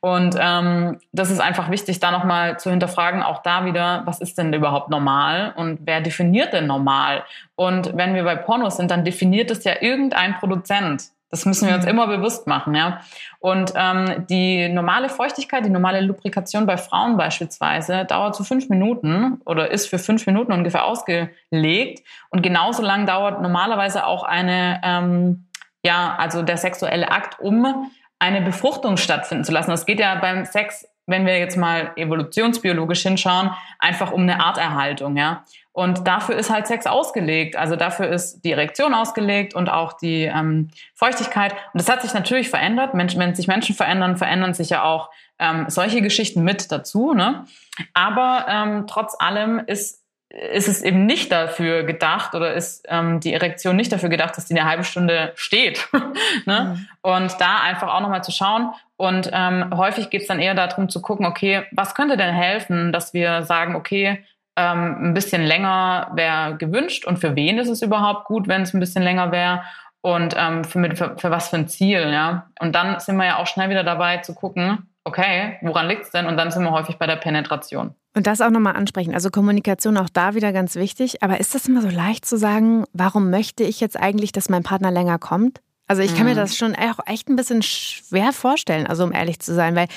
Und ähm, das ist einfach wichtig, da nochmal zu hinterfragen, auch da wieder, was ist denn überhaupt normal und wer definiert denn normal? Und wenn wir bei Pornos sind, dann definiert es ja irgendein Produzent. Das müssen wir uns mhm. immer bewusst machen, ja. Und ähm, die normale Feuchtigkeit, die normale Lubrikation bei Frauen beispielsweise dauert so fünf Minuten oder ist für fünf Minuten ungefähr ausgelegt. Und genauso lang dauert normalerweise auch eine ähm, ja, also der sexuelle Akt, um eine Befruchtung stattfinden zu lassen. Es geht ja beim Sex, wenn wir jetzt mal evolutionsbiologisch hinschauen, einfach um eine Arterhaltung, ja. Und dafür ist halt Sex ausgelegt. Also dafür ist die Erektion ausgelegt und auch die ähm, Feuchtigkeit. Und das hat sich natürlich verändert. Menschen, wenn sich Menschen verändern, verändern sich ja auch ähm, solche Geschichten mit dazu. Ne? Aber ähm, trotz allem ist ist es eben nicht dafür gedacht oder ist ähm, die Erektion nicht dafür gedacht, dass die eine halbe Stunde steht. [laughs] ne? Mhm. Und da einfach auch nochmal zu schauen. Und ähm, häufig geht es dann eher darum zu gucken, okay, was könnte denn helfen, dass wir sagen, okay, ähm, ein bisschen länger wäre gewünscht und für wen ist es überhaupt gut, wenn es ein bisschen länger wäre und ähm, für, für, für was für ein Ziel, ja. Und dann sind wir ja auch schnell wieder dabei zu gucken, okay, woran liegt es denn? Und dann sind wir häufig bei der Penetration. Und das auch nochmal ansprechen. Also Kommunikation auch da wieder ganz wichtig. Aber ist das immer so leicht zu sagen, warum möchte ich jetzt eigentlich, dass mein Partner länger kommt? Also ich kann mhm. mir das schon auch echt ein bisschen schwer vorstellen, also um ehrlich zu sein, weil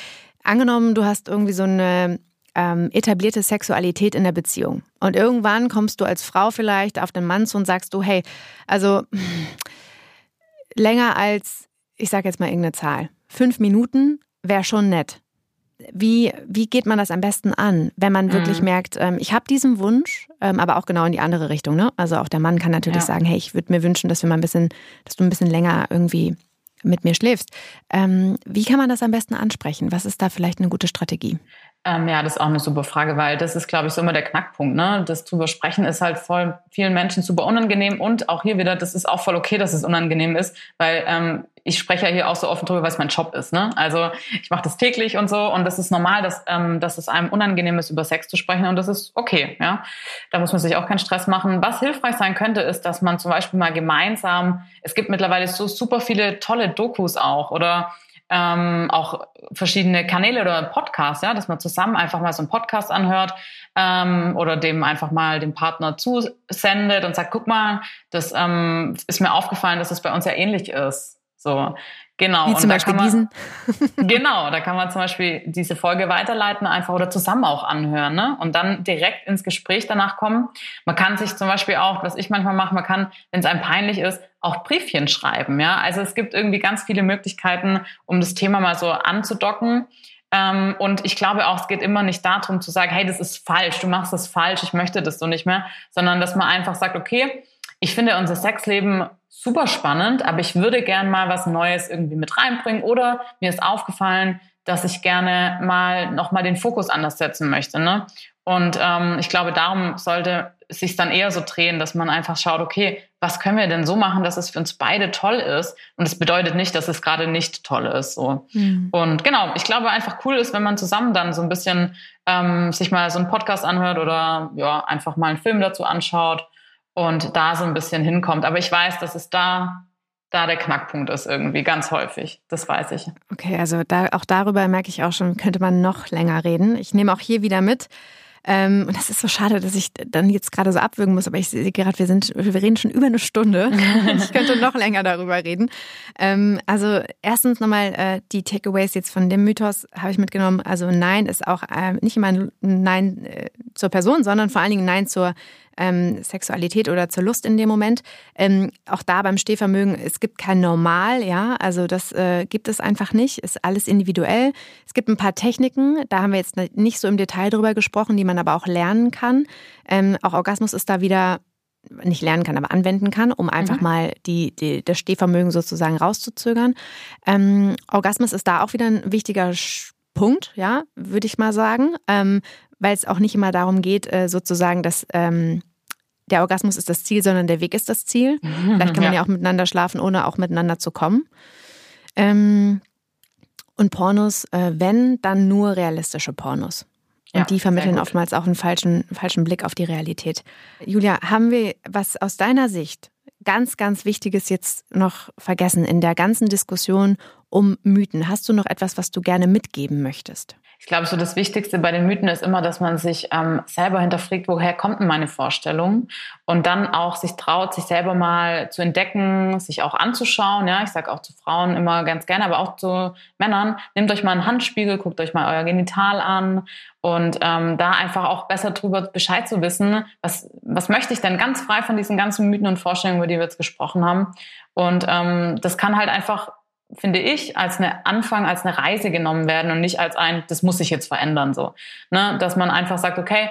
angenommen, du hast irgendwie so eine ähm, etablierte Sexualität in der Beziehung. Und irgendwann kommst du als Frau vielleicht auf den Mann zu und sagst du, hey, also [sniffs] länger als, ich sage jetzt mal irgendeine Zahl, fünf Minuten wäre schon nett. Wie, wie geht man das am besten an, wenn man wirklich mhm. merkt, ähm, ich habe diesen Wunsch, ähm, aber auch genau in die andere Richtung. Ne? Also auch der Mann kann natürlich ja. sagen, hey, ich würde mir wünschen, dass wir mal ein bisschen, dass du ein bisschen länger irgendwie mit mir schläfst. Ähm, wie kann man das am besten ansprechen? Was ist da vielleicht eine gute Strategie? Ähm, ja, das ist auch eine super Frage, weil das ist, glaube ich, so immer der Knackpunkt. Ne? Das drüber sprechen ist halt voll vielen Menschen super unangenehm und auch hier wieder, das ist auch voll okay, dass es unangenehm ist, weil ähm, ich spreche ja hier auch so offen drüber, weil es mein Job ist. Ne? Also ich mache das täglich und so und das ist normal, dass, ähm, dass es einem unangenehm ist, über Sex zu sprechen und das ist okay. Ja, Da muss man sich auch keinen Stress machen. Was hilfreich sein könnte, ist, dass man zum Beispiel mal gemeinsam, es gibt mittlerweile so super viele tolle Dokus auch oder ähm, auch verschiedene Kanäle oder Podcasts, ja, dass man zusammen einfach mal so einen Podcast anhört ähm, oder dem einfach mal den Partner zusendet und sagt, guck mal, das ähm, ist mir aufgefallen, dass es bei uns ja ähnlich ist. So, Genau. Wie zum Beispiel man, diesen. [laughs] genau, da kann man zum Beispiel diese Folge weiterleiten einfach oder zusammen auch anhören ne? und dann direkt ins Gespräch danach kommen. Man kann sich zum Beispiel auch, was ich manchmal mache, man kann, wenn es einem peinlich ist, auch Briefchen schreiben. Ja, also es gibt irgendwie ganz viele Möglichkeiten, um das Thema mal so anzudocken. Ähm, und ich glaube auch, es geht immer nicht darum zu sagen, hey, das ist falsch, du machst das falsch, ich möchte das so nicht mehr, sondern dass man einfach sagt, okay, ich finde unser Sexleben super spannend, aber ich würde gern mal was Neues irgendwie mit reinbringen oder mir ist aufgefallen, dass ich gerne mal nochmal den Fokus anders setzen möchte. Ne? Und ähm, ich glaube, darum sollte es sich dann eher so drehen, dass man einfach schaut, okay, was können wir denn so machen, dass es für uns beide toll ist? Und es bedeutet nicht, dass es gerade nicht toll ist. So. Mhm. Und genau, ich glaube einfach cool ist, wenn man zusammen dann so ein bisschen ähm, sich mal so einen Podcast anhört oder ja, einfach mal einen Film dazu anschaut und da so ein bisschen hinkommt. Aber ich weiß, dass es da da der Knackpunkt ist irgendwie ganz häufig. Das weiß ich. Okay, also da, auch darüber merke ich auch schon, könnte man noch länger reden. Ich nehme auch hier wieder mit. Ähm, und das ist so schade, dass ich dann jetzt gerade so abwürgen muss, aber ich sehe gerade, wir sind, wir reden schon über eine Stunde. [laughs] ich könnte noch länger darüber reden. Ähm, also erstens nochmal äh, die Takeaways jetzt von dem Mythos habe ich mitgenommen. Also Nein ist auch äh, nicht immer ein Nein äh, zur Person, sondern vor allen Dingen Nein zur ähm, Sexualität oder zur Lust in dem Moment. Ähm, auch da beim Stehvermögen, es gibt kein Normal, ja, also das äh, gibt es einfach nicht, ist alles individuell. Es gibt ein paar Techniken, da haben wir jetzt nicht so im Detail drüber gesprochen, die man aber auch lernen kann. Ähm, auch Orgasmus ist da wieder nicht lernen kann, aber anwenden kann, um einfach mhm. mal die, die, das Stehvermögen sozusagen rauszuzögern. Ähm, Orgasmus ist da auch wieder ein wichtiger Punkt, ja, würde ich mal sagen. Ähm, weil es auch nicht immer darum geht, äh, sozusagen, dass ähm, der Orgasmus ist das Ziel, sondern der Weg ist das Ziel. Vielleicht kann man ja, ja auch miteinander schlafen, ohne auch miteinander zu kommen. Ähm, und Pornos, äh, wenn, dann nur realistische Pornos. Und ja, die vermitteln oftmals auch einen falschen, falschen Blick auf die Realität. Julia, haben wir was aus deiner Sicht ganz, ganz Wichtiges jetzt noch vergessen in der ganzen Diskussion um Mythen? Hast du noch etwas, was du gerne mitgeben möchtest? Ich glaube, so das Wichtigste bei den Mythen ist immer, dass man sich ähm, selber hinterfragt, woher kommt denn meine Vorstellung? Und dann auch sich traut, sich selber mal zu entdecken, sich auch anzuschauen. Ja, ich sage auch zu Frauen immer ganz gerne, aber auch zu Männern, nehmt euch mal einen Handspiegel, guckt euch mal euer Genital an und ähm, da einfach auch besser drüber Bescheid zu wissen, was, was möchte ich denn ganz frei von diesen ganzen Mythen und Vorstellungen, über die wir jetzt gesprochen haben. Und ähm, das kann halt einfach finde ich, als eine Anfang, als eine Reise genommen werden und nicht als ein, das muss sich jetzt verändern, so. Ne? Dass man einfach sagt, okay,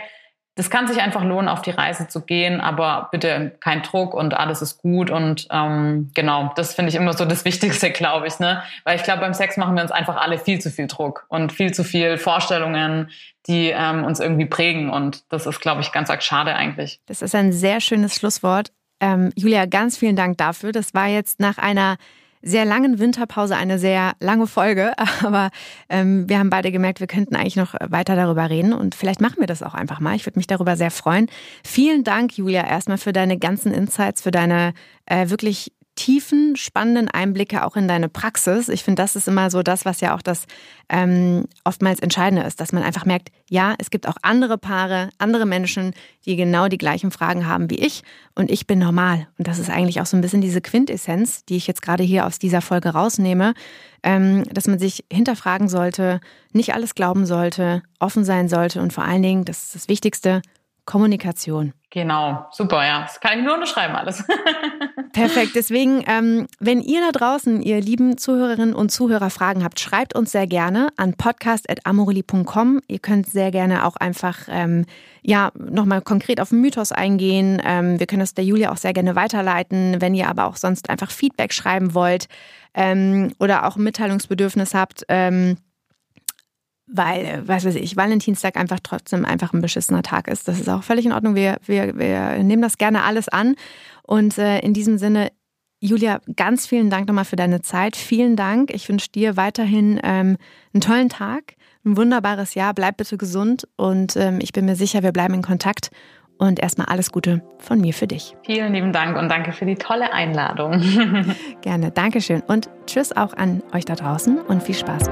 das kann sich einfach lohnen, auf die Reise zu gehen, aber bitte kein Druck und alles ist gut. Und ähm, genau, das finde ich immer so das Wichtigste, [laughs] glaube ich. Ne? Weil ich glaube, beim Sex machen wir uns einfach alle viel zu viel Druck und viel zu viel Vorstellungen, die ähm, uns irgendwie prägen. Und das ist, glaube ich, ganz arg schade eigentlich. Das ist ein sehr schönes Schlusswort. Ähm, Julia, ganz vielen Dank dafür. Das war jetzt nach einer sehr langen Winterpause eine sehr lange Folge, [laughs] aber ähm, wir haben beide gemerkt, wir könnten eigentlich noch weiter darüber reden und vielleicht machen wir das auch einfach mal. Ich würde mich darüber sehr freuen. Vielen Dank, Julia, erstmal für deine ganzen Insights, für deine äh, wirklich tiefen, spannenden Einblicke auch in deine Praxis. Ich finde, das ist immer so das, was ja auch das ähm, oftmals Entscheidende ist, dass man einfach merkt, ja, es gibt auch andere Paare, andere Menschen, die genau die gleichen Fragen haben wie ich und ich bin normal. Und das ist eigentlich auch so ein bisschen diese Quintessenz, die ich jetzt gerade hier aus dieser Folge rausnehme, ähm, dass man sich hinterfragen sollte, nicht alles glauben sollte, offen sein sollte und vor allen Dingen, das ist das Wichtigste, Kommunikation. Genau, super, ja. Das kann ich nur unterschreiben alles. [laughs] Perfekt. Deswegen, ähm, wenn ihr da draußen, ihr lieben Zuhörerinnen und Zuhörer, Fragen habt, schreibt uns sehr gerne an podcast.amorelli.com. Ihr könnt sehr gerne auch einfach ähm, ja nochmal konkret auf den Mythos eingehen. Ähm, wir können das der Julia auch sehr gerne weiterleiten. Wenn ihr aber auch sonst einfach Feedback schreiben wollt ähm, oder auch ein Mitteilungsbedürfnis habt, ähm, weil, was weiß ich, Valentinstag einfach trotzdem einfach ein beschissener Tag ist. Das ist auch völlig in Ordnung. Wir, wir, wir nehmen das gerne alles an. Und äh, in diesem Sinne, Julia, ganz vielen Dank nochmal für deine Zeit. Vielen Dank. Ich wünsche dir weiterhin ähm, einen tollen Tag, ein wunderbares Jahr. Bleib bitte gesund und ähm, ich bin mir sicher, wir bleiben in Kontakt. Und erstmal alles Gute von mir für dich. Vielen lieben Dank und danke für die tolle Einladung. [laughs] [laughs] Gerne, Dankeschön. Und tschüss auch an euch da draußen und viel Spaß.